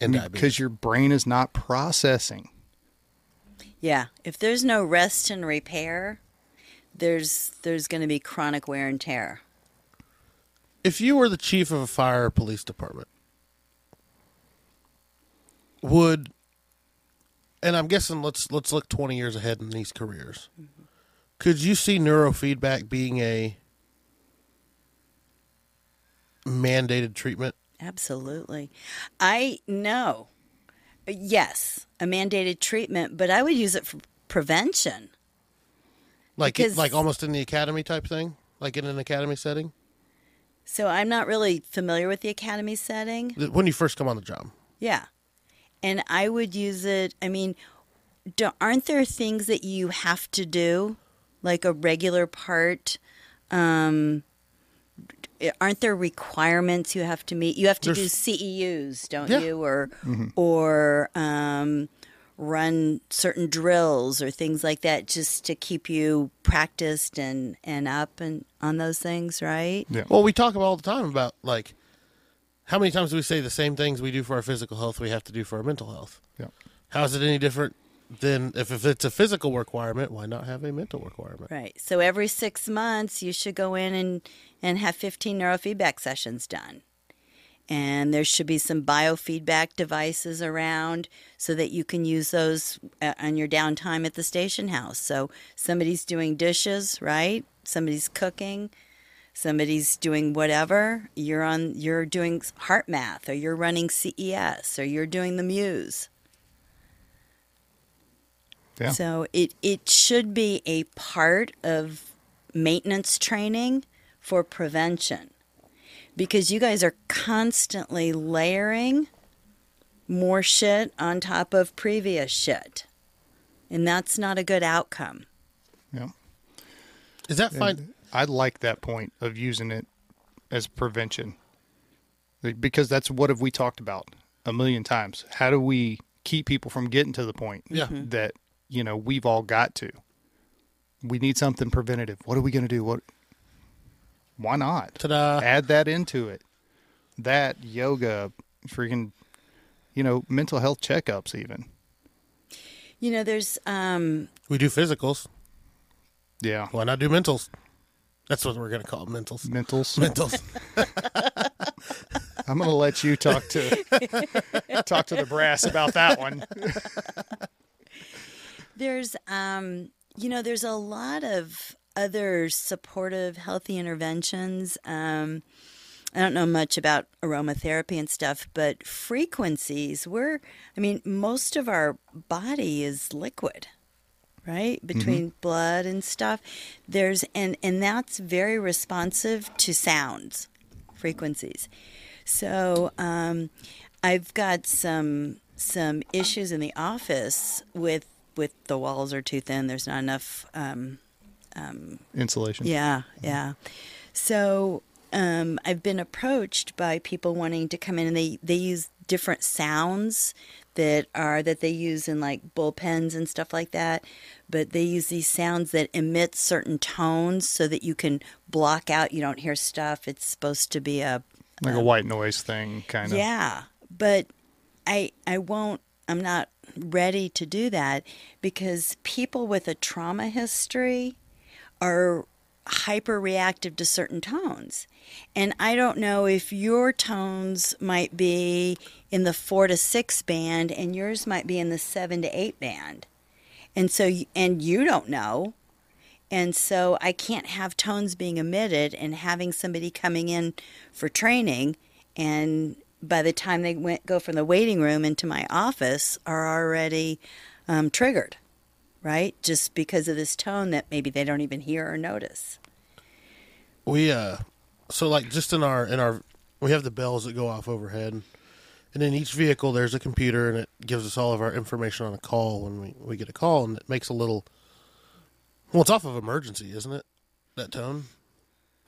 and because diabetes. your brain is not processing. Yeah. If there's no rest and repair, there's there's going to be chronic wear and tear. If you were the chief of a fire police department, would and I'm guessing let's let's look 20 years ahead in these careers. Could you see neurofeedback being a mandated treatment? Absolutely. I know. Yes, a mandated treatment, but I would use it for prevention. Like Because- like almost in the academy type thing? Like in an academy setting? So I'm not really familiar with the academy setting. When you first come on the job. Yeah. And I would use it. I mean, do, aren't there things that you have to do, like a regular part? Um, aren't there requirements you have to meet? You have to There's- do CEUs, don't Yeah. you? Or or um, run certain drills or things like that, just to keep you practiced and and up and on those things, right? Yeah. Well, we talk about all the time about like how many times do we say the same things we do for our physical health we have to do for our mental health? Yeah. How is it any different than if, if it's a physical requirement, why not have a mental requirement? Right. So every six months, you should go in and, and have 15 neurofeedback sessions done. And there should be some biofeedback devices around so that you can use those uh, on your downtime at the station house. So somebody's doing dishes, right? Somebody's cooking, somebody's doing whatever. You're on. You're doing HeartMath, or you're running CES, or you're doing the Muse. Yeah. So it it should be a part of maintenance training for prevention. Because you guys are constantly layering more shit on top of previous shit. And that's not a good outcome. Yeah. Is that fine? I like that point of using it as prevention because that's what have we talked about a million times. How do we keep people from getting to the point Yeah. Mm-hmm. that you know we've all got to? We need something preventative. What are we going to do? What? Why not Ta-da. add that into it? That yoga, freaking, you know, mental health checkups, even. You know, there's um We do physicals. Yeah, Why not do mentals? That's what we're going to call them, mentals. mentals. Mentals. I'm going to let you talk to talk to the brass about that one. There's, um, you know, there's a lot of other supportive, healthy interventions. Um, I don't know much about aromatherapy and stuff, but frequencies. We're, I mean, most of our body is liquid, right? Between blood and stuff. There's, and and that's very responsive to sounds, frequencies. So um, I've got some some issues in the office with with the walls are too thin. There's not enough. Um, Insulation. yeah, yeah. So um, I've been approached by people wanting to come in, and they they use different sounds that are that they use in like bullpens and stuff like that. But they use these sounds that emit certain tones so that you can block out. You don't hear stuff. It's supposed to be a Like a white noise thing, kind of. yeah, but I I won't I'm not ready to do that because people with a trauma history are hyper reactive to certain tones. And I don't know if your tones might be in the 4 to 6 band and yours might be in the 7 to 8 band. And so and you don't know. And so I can't have tones being emitted and having somebody coming in for training and by the time they went go from the waiting room into my office are already um, triggered right just because of this tone that maybe they don't even hear or notice We uh, so like just in our in our we have the bells that go off overhead, and in each vehicle there's a computer and it gives us all of our information on a call when we we get a call and it makes a little. Well, it's off of emergency, isn't it? That tone.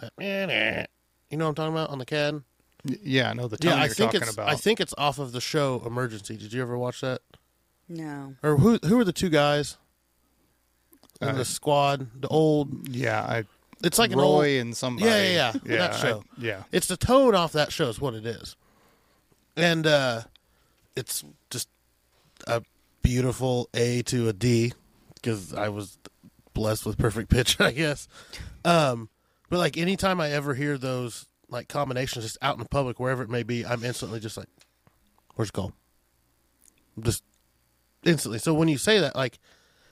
That, you know what I'm talking about on the CAD. Yeah, I know the tone yeah, I you're think talking it's about. I think it's off of the show Emergency. Did you ever watch that? no Or who who are the two guys in the squad? The old. yeah, I It's like an Roy old. and somebody. Yeah, yeah, yeah. That I- show. yeah. It's the tone off that show is what it is, and uh, it's just a beautiful A to a D because I was blessed with perfect pitch, I guess. Um, but like anytime I ever hear those like combinations just out in the public, wherever it may be, I'm instantly just like, "Where's call?" Just instantly. So when you say that, like,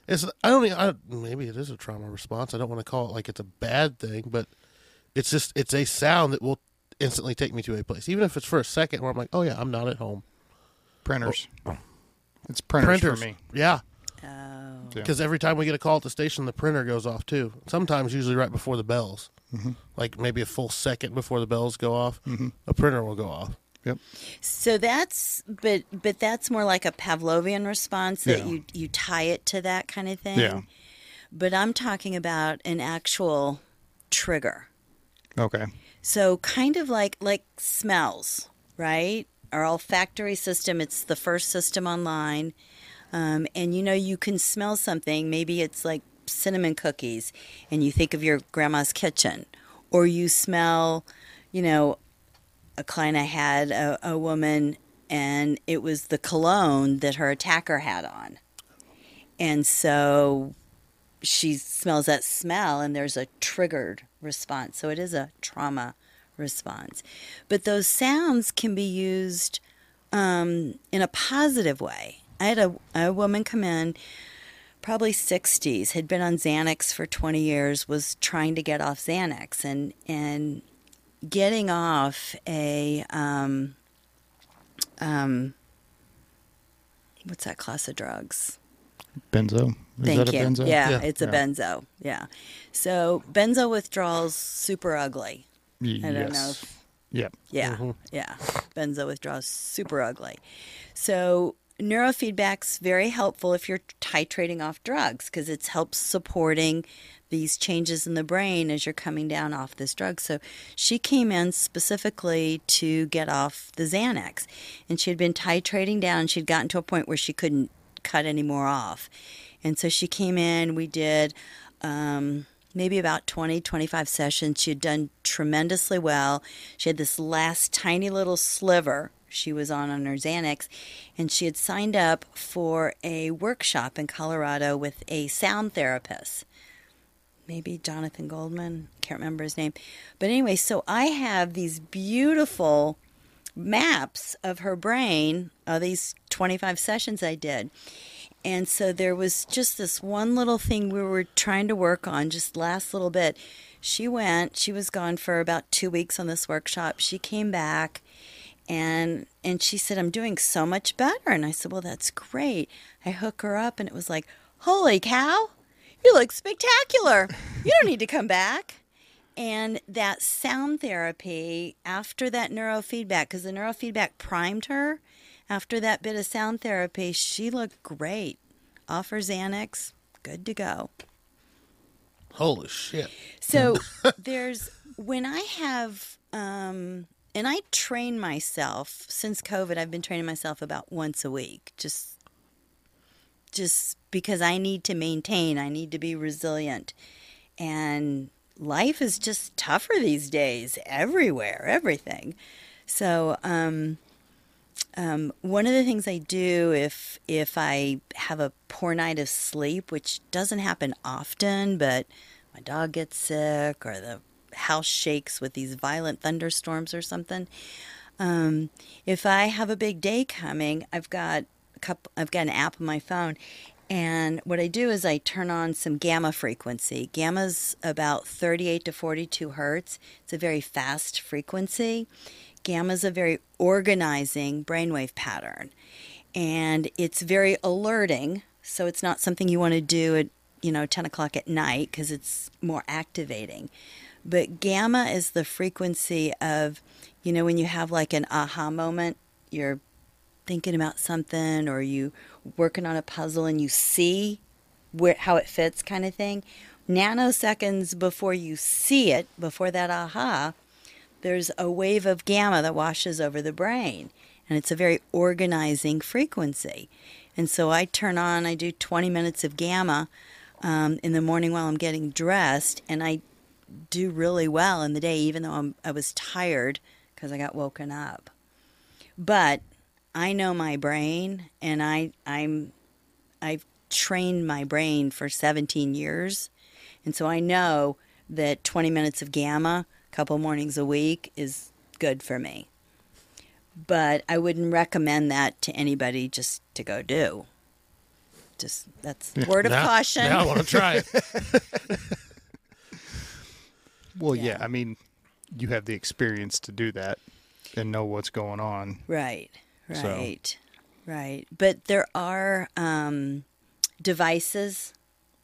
it's I don't even, I, maybe it is a trauma response. I don't want to call it like it's a bad thing, but it's just it's a sound that will instantly take me to a place, even if it's for a second where I'm like, "Oh yeah, I'm not at home." Printers. Oh. It's printers, Printers, for me. yeah, oh Yeah. because every time we get a call at the station, the printer goes off too. Sometimes, usually right before the bells, mm-hmm. like maybe a full second before the bells go off, mm-hmm. a printer will go off. Yep. so that's but but that's more like a pavlovian response that Yeah. you you tie it to that kind of thing Yeah. but i'm talking about an actual trigger Okay. So kind of like like smells, right? Our olfactory system, it's the first system online. Um, and you know you can smell something, maybe it's like cinnamon cookies and you think of your grandma's kitchen. Or you smell, you know, a client I had, a, a woman, and it was the cologne that her attacker had on. And so she smells that smell and there's a triggered response. So it is a trauma response. But those sounds can be used um, in a positive way. I had a, a woman come in, probably 60s, had been on Xanax for 20 years, was trying to get off Xanax and, and getting off a, um, um, what's that class of drugs? Benzo. Is Thank that a you. benzo? Yeah, Yeah. it's a Yeah. benzo. Yeah. So benzo withdrawals super ugly. Y- I don't yes. know. If, Yep. yeah, yeah. Benzo withdrawals super ugly. So neurofeedback's very helpful if you're titrating off drugs because it helps supporting these changes in the brain as you're coming down off this drug. So she came in specifically to get off the Xanax, and she had been titrating down. She'd gotten to a point where she couldn't cut any more off, and so she came in. We did. Um, maybe about 20, 25 sessions. She had done tremendously well. She had this last tiny little sliver she was on on her Xanax, and she had signed up for a workshop in Colorado with a sound therapist. Maybe Jonathan Goldman, can't remember his name. But anyway, so I have these beautiful maps of her brain, of these 25 sessions I did. And so there was just this one little thing we were trying to work on, just last little bit. She went, she was gone for about two weeks on this workshop. She came back and and she said, I'm doing so much better. And I said, Well, that's great. I hook her up and it was like, Holy cow, you look spectacular. You don't need to come back. And that sound therapy after that neurofeedback, because the neurofeedback primed her, after that bit of sound therapy, she looked great. Off her Xanax, good to go. Holy shit! So there's when I have um and I train myself since COVID I've been training myself about once a week just just because I need to maintain, I need to be resilient. And life is just tougher these days everywhere, everything. So um um, one of the things I do if if I have a poor night of sleep, which doesn't happen often, but my dog gets sick or the house shakes with these violent thunderstorms or something. Um, if I have a big day coming, I've got couple, I've got an app on my phone, and what I do is I turn on some gamma frequency. Gamma's about 38 to 42 hertz. It's a very fast frequency. Gamma is a very organizing brainwave pattern, and it's very alerting. So it's not something you want to do at you know 10 o'clock at night because it's more activating. But gamma is the frequency of, you know, when you have like an aha moment, you're thinking about something or you working on a puzzle and you see where how it fits kind of thing. Nanoseconds before you see it, before that aha, there's a wave of gamma that washes over the brain. And it's a very organizing frequency. And so I turn on, I do 20 minutes of gamma um, in the morning while I'm getting dressed, and I do really well in the day, even though I'm, I was tired because I got woken up. But I know my brain, and I I'm I've trained my brain for 17 years, and so I know that 20 minutes of gamma, a couple mornings a week, is good for me. But I wouldn't recommend that to anybody just to go do. Just that's word of now, caution. Now I want to try it. Well, yeah. Yeah. I mean, you have the experience to do that and know what's going on. Right, So- right, right. But there are um, devices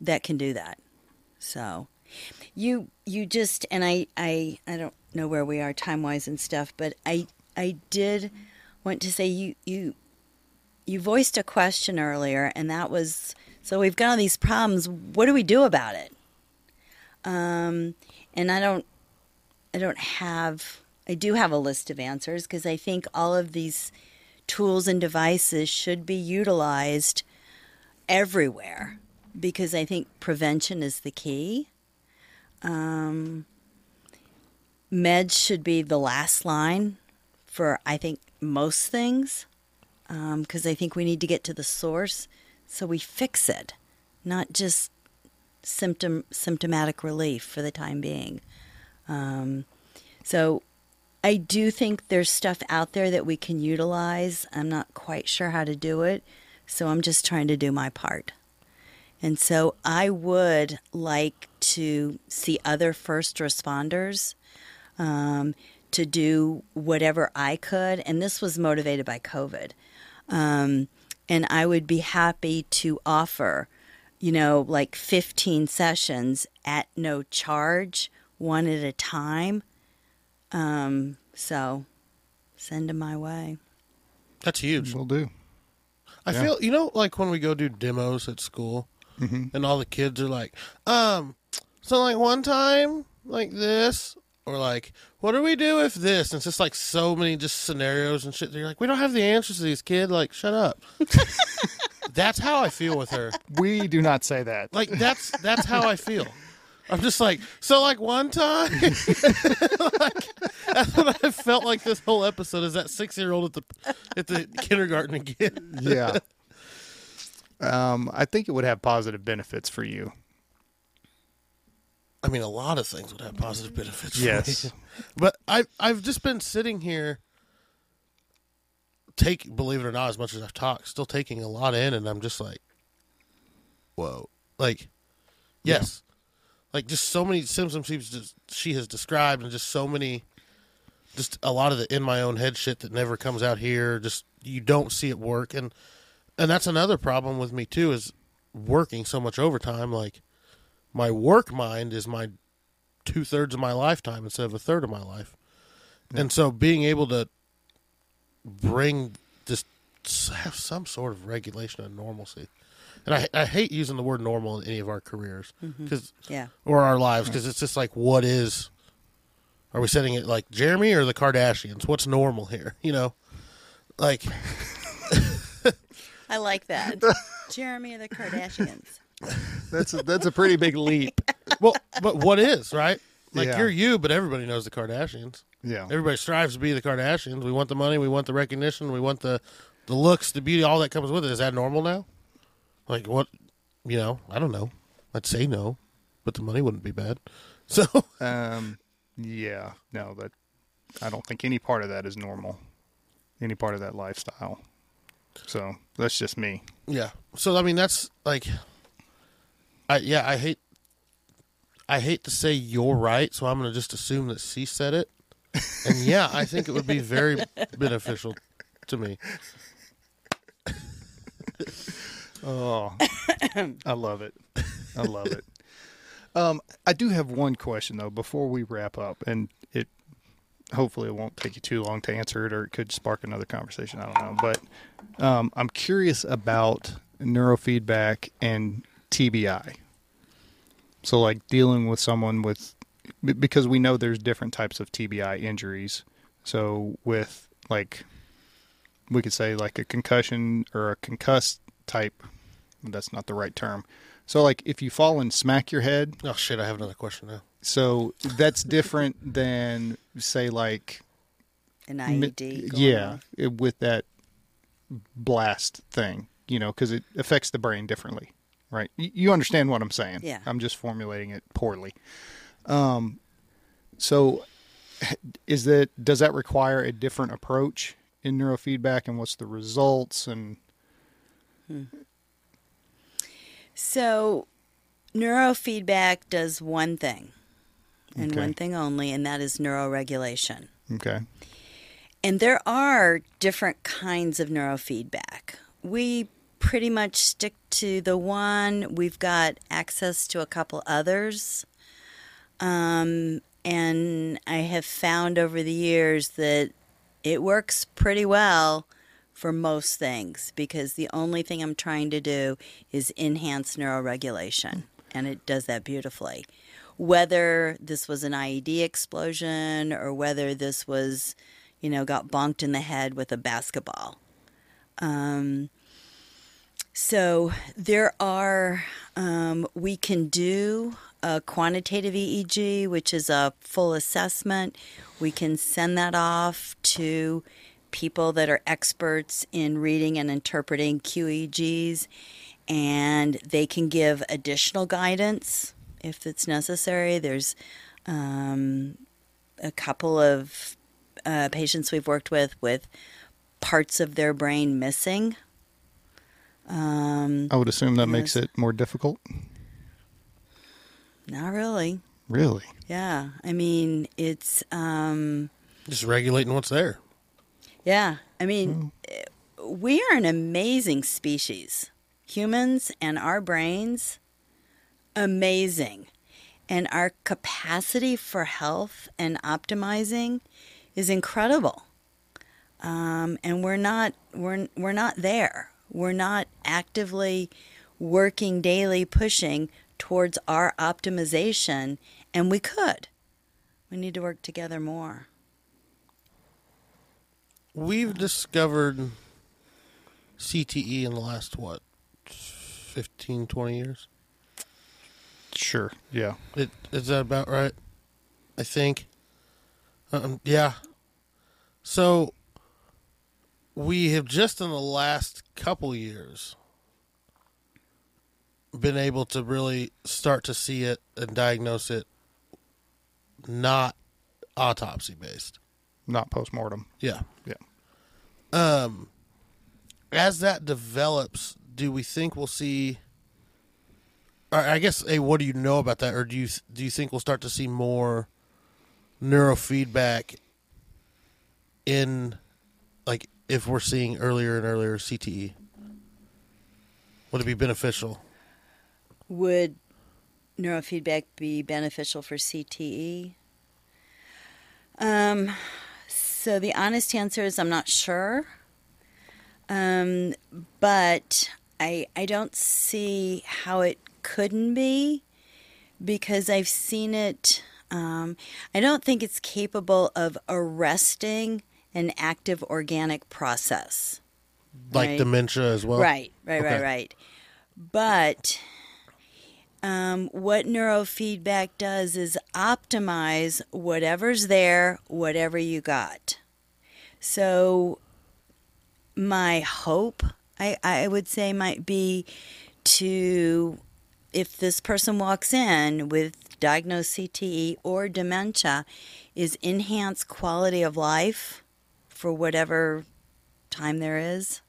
that can do that. So you you just and I I I don't know where we are time wise and stuff, but I I did want to say you you you voiced a question earlier, and that was so we've got all these problems. What do we do about it? Um, and I don't I don't have I do have a list of answers because I think all of these tools and devices should be utilized everywhere because I think prevention is the key. Um, meds should be the last line for I think most things because I think we need to get to the source so we fix it, not just symptom symptomatic relief for the time being. Um, so I do think there's stuff out there that we can utilize. I'm not quite sure how to do it, so I'm just trying to do my part. And so I would like to see other first responders um, to do whatever I could. And this was motivated by COVID. Um, and I would be happy to offer, you know, like 15 sessions at no charge, one at a time. Um, so send them my way. That's huge. Will do. I Yeah. feel you know like when we go do demos at school, and all the kids are like, um, so like one time like this, or like, what do we do if this? And it's just like so many just scenarios and shit. They're like, we don't have the answers to these, kid. Like, shut up. that's how I feel with her. We do not say that. Like that's that's how I feel. I'm just like so. Like one time, like, that's what I felt like this whole episode is that six year old at the at the kindergarten again. yeah. Um, I think it would have positive benefits for you. I mean, a lot of things would have positive benefits. For Yes. but I I've just been sitting here, take believe it or not, as much as I've talked, still taking a lot in, and I'm just like, whoa, like, yes, like just so many symptoms she's just, she has described, and just so many, just a lot of the in my own head shit that never comes out here. Just you don't see it work, and and that's another problem with me too is working so much overtime, like my work mind is my two thirds of my lifetime instead of a third of my life. And so being able to bring just have some sort of regulation and normalcy. And I, I hate using the word normal in any of our careers mm-hmm. because Yeah. or our lives because it's just like what is are we setting it like Jeremy or the Kardashians? What's normal here? You know, like I like that. Jeremy or the Kardashians. That's a, that's a pretty big leap. well, but what is right? Like Yeah. you're you, but everybody knows the Kardashians. Yeah. Everybody strives to be the Kardashians. We want the money, we want the recognition, we want the the looks, the beauty, all that comes with it. Is that normal now? Like what? You know, I don't know. I'd say no, but the money wouldn't be bad. So Um, yeah, no, that I don't think any part of that is normal. Any part of that lifestyle. So that's just me. yeah. So I mean, that's like, I yeah, I hate. I hate to say you're right, so I'm going to just assume that she said it. And yeah, I think it would be very beneficial to me. Oh, I love it. I love it. Um, I do have one question though before we wrap up, and it hopefully it won't take you too long to answer it, or it could spark another conversation. I don't know, but um, I'm curious about neurofeedback and TBI. So, like dealing with someone with because we know there's different types of TBI injuries. So, with like we could say like a concussion or a concussed type that's not the right term so like if you fall and smack your head Oh shit! I have another question now. so that's different than say like An mi- IED. going yeah it- with that blast thing you know because it affects the brain differently right Y- you understand what i'm saying Yeah. i'm just formulating it poorly um so is that does that require a different approach in neurofeedback and what's the results and So, neurofeedback does one thing, and Okay. one thing only, and that is neuroregulation. okay And there are different kinds of neurofeedback. We pretty much stick to the one. We've got access to a couple others. Um, and I have found over the years that it works pretty well for most things because the only thing I'm trying to do is enhance neuroregulation. And it does that beautifully. Whether this was an IED explosion or whether this was, you know, got bonked in the head with a basketball. Um, so there are, um, we can do a quantitative EEG, which is a full assessment. We can send that off to people that are experts in reading and interpreting QEEGs, and they can give additional guidance if it's necessary. There's um, a couple of uh, patients we've worked with with parts of their brain missing. Um, I would assume that makes it more difficult. not really. Really? Yeah. I mean, it's, um, Just regulating what's there. Yeah. I mean, eh, we are an amazing species. Humans and our brains, amazing. And our capacity for health and optimizing is incredible. Um, and we're not we're we're not there. We're not actively working daily pushing towards our optimization and we could. We need to work together more. We've discovered CTE in the last what 15, 20 years. Sure. Yeah. It, is that about right? I think. Um, yeah. So we have just in the last couple years been able to really start to see it and diagnose it not autopsy based. Not postmortem. Yeah. Yeah. Um, as that develops, do we think we'll see? I guess, hey, what do you know about that, or do you do you think we'll start to see more neurofeedback in, like, if we're seeing earlier and earlier CTE? Would it be beneficial? Would neurofeedback be beneficial for CTE? Um, so the honest answer is I'm not sure. Um, but I I don't see how it couldn't be because I've seen it. Um, I don't think it's capable of arresting an active organic process. Like Right. dementia as well? Right, right, right, right. But um, what neurofeedback does is optimize whatever's there, whatever you got. So, my hope, I, I would say, might be to, if this person walks in with diagnosed CTE or dementia, is enhance quality of life for whatever time there is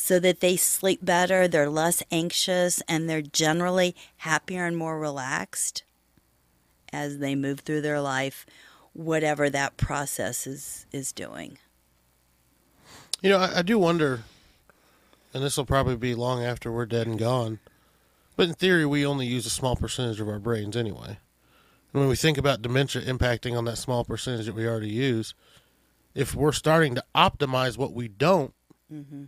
so that they sleep better, they're less anxious, and they're generally happier and more relaxed as they move through their life, whatever that process is, is doing. You know, I, I do wonder, and this will probably be long after we're dead and gone, but in theory, we only use a small percentage of our brains anyway. And when we think about dementia impacting on that small percentage that we already use, if we're starting to optimize what we don't, Mm-hmm.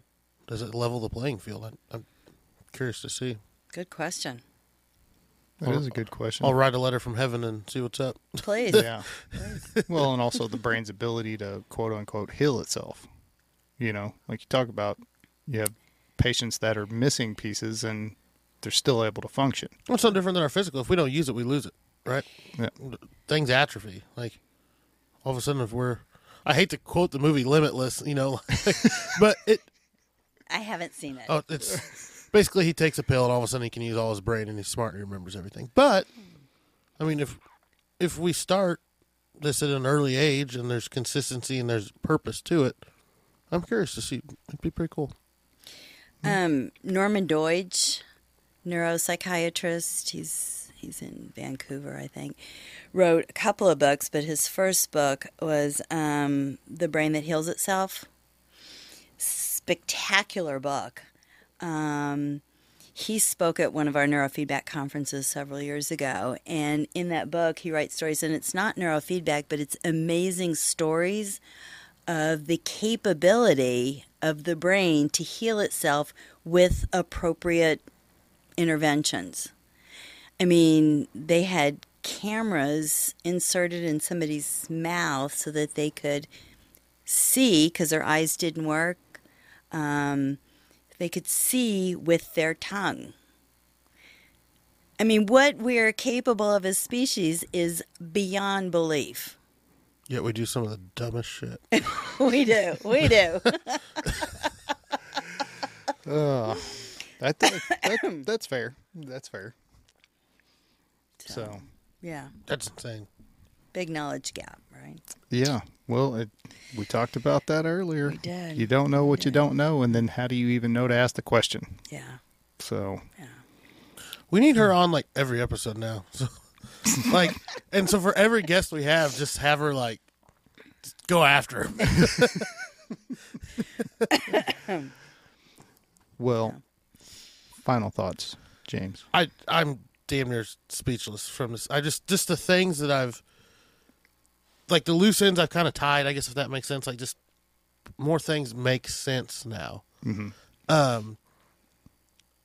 Does it level the playing field? I, I'm curious to see. Good question. That is a good question. I'll write a letter from heaven and see what's up. Please. yeah. well, and also the brain's ability to quote unquote heal itself. You know, like you talk about, you have patients that are missing pieces and they're still able to function. Well, it's no different than our physical. If we don't use it, we lose it, right? Yeah. Things atrophy. Like all of a sudden, if we're, I hate to quote the movie Limitless, you know, but it, I haven't seen it. oh, it's basically he takes a pill and all of a sudden he can use all his brain and he's smart and he remembers everything. But I mean, if if we start this at an early age and there's consistency and there's purpose to it, I'm curious to see. It'd be pretty cool. Um, Norman Doidge, neuropsychiatrist, he's he's in Vancouver, I think, wrote a couple of books, but his first book was um, The Brain That Heals Itself. Spectacular book. Um, he spoke at one of our neurofeedback conferences several years ago, and in that book, he writes stories, and it's not neurofeedback, but it's amazing stories of the capability of the brain to heal itself with appropriate interventions. I mean, they had cameras inserted in somebody's mouth so that they could see, because their eyes didn't work, um, they could see with their tongue. I mean, what we're capable of as species is beyond belief. Yet we do some of the dumbest shit. We do. We do. Uh, that, that, that that's fair. That's fair. So yeah. That's insane. Big knowledge gap, right? yeah, well, it, we talked about that earlier. We did. You don't know what you don't know, and then how do you even know to ask the question? Yeah. So Yeah. We need her on like every episode now. So, like, and so for every guest we have, just have her like go after him. well, final thoughts, James. I I'm damn near speechless from this. I just just the things that I've like the loose ends I've kind of tied. I guess if that makes sense. Like just more things make sense now. Um,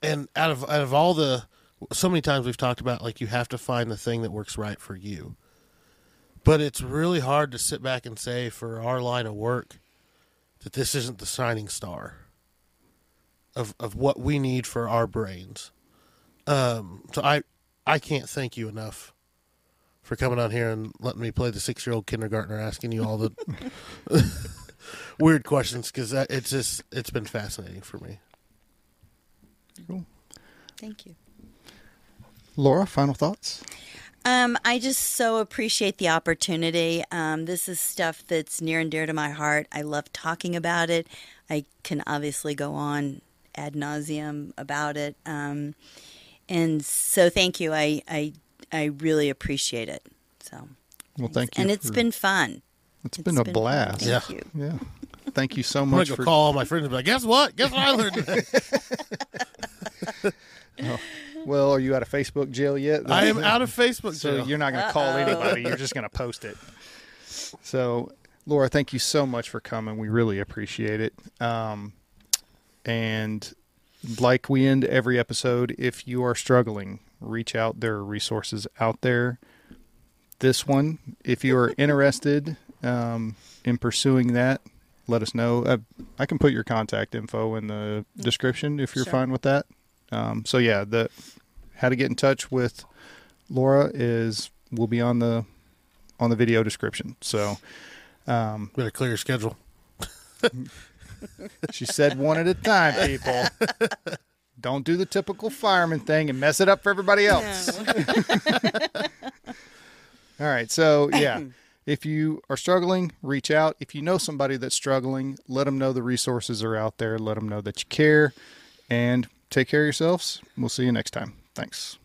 and out of out of all the so many times we've talked about like you have to find the thing that works right for you. But it's really hard to sit back and say for our line of work that this isn't the shining star of of what we need for our brains. Um, so I I can't thank you enough for coming on here and letting me play the six year old kindergartner asking you all the weird questions because it's just it's been fascinating for me. Cool. Thank you. Laura, final thoughts? Um, I just so appreciate the opportunity. Um, this is stuff that's near and dear to my heart. I love talking about it. I can obviously go on ad nauseum about it. Um, and so, thank you. I, I I really appreciate it. So, Well, thank you. And it's for- been fun. it's it's been a been fun. blast. Thank Yeah. you. Yeah. Thank you so I'm much for call all my friends and be like, guess what? Guess what I learned today? Well, are you out of Facebook jail yet? I am out of Facebook. So jail. you're not going to call anybody. You're just going to post it. So, Laura, thank you so much for coming. We really appreciate it. Um, and like we end every episode, if you are struggling, reach out. There are resources out there. This one, if you are interested um, in pursuing that, let us know. Uh, I can put your contact info in the description if you're Sure. fine with that. Um, so yeah, the how to get in touch with Laura is will be on the on the video description. So um, Better clear your schedule. she said one at a time, people. Don't do the typical fireman thing and mess it up for everybody else. All right. So, yeah, if you are struggling, reach out. If you know somebody that's struggling, let them know the resources are out there. Let them know that you care and take care of yourselves. We'll see you next time. Thanks.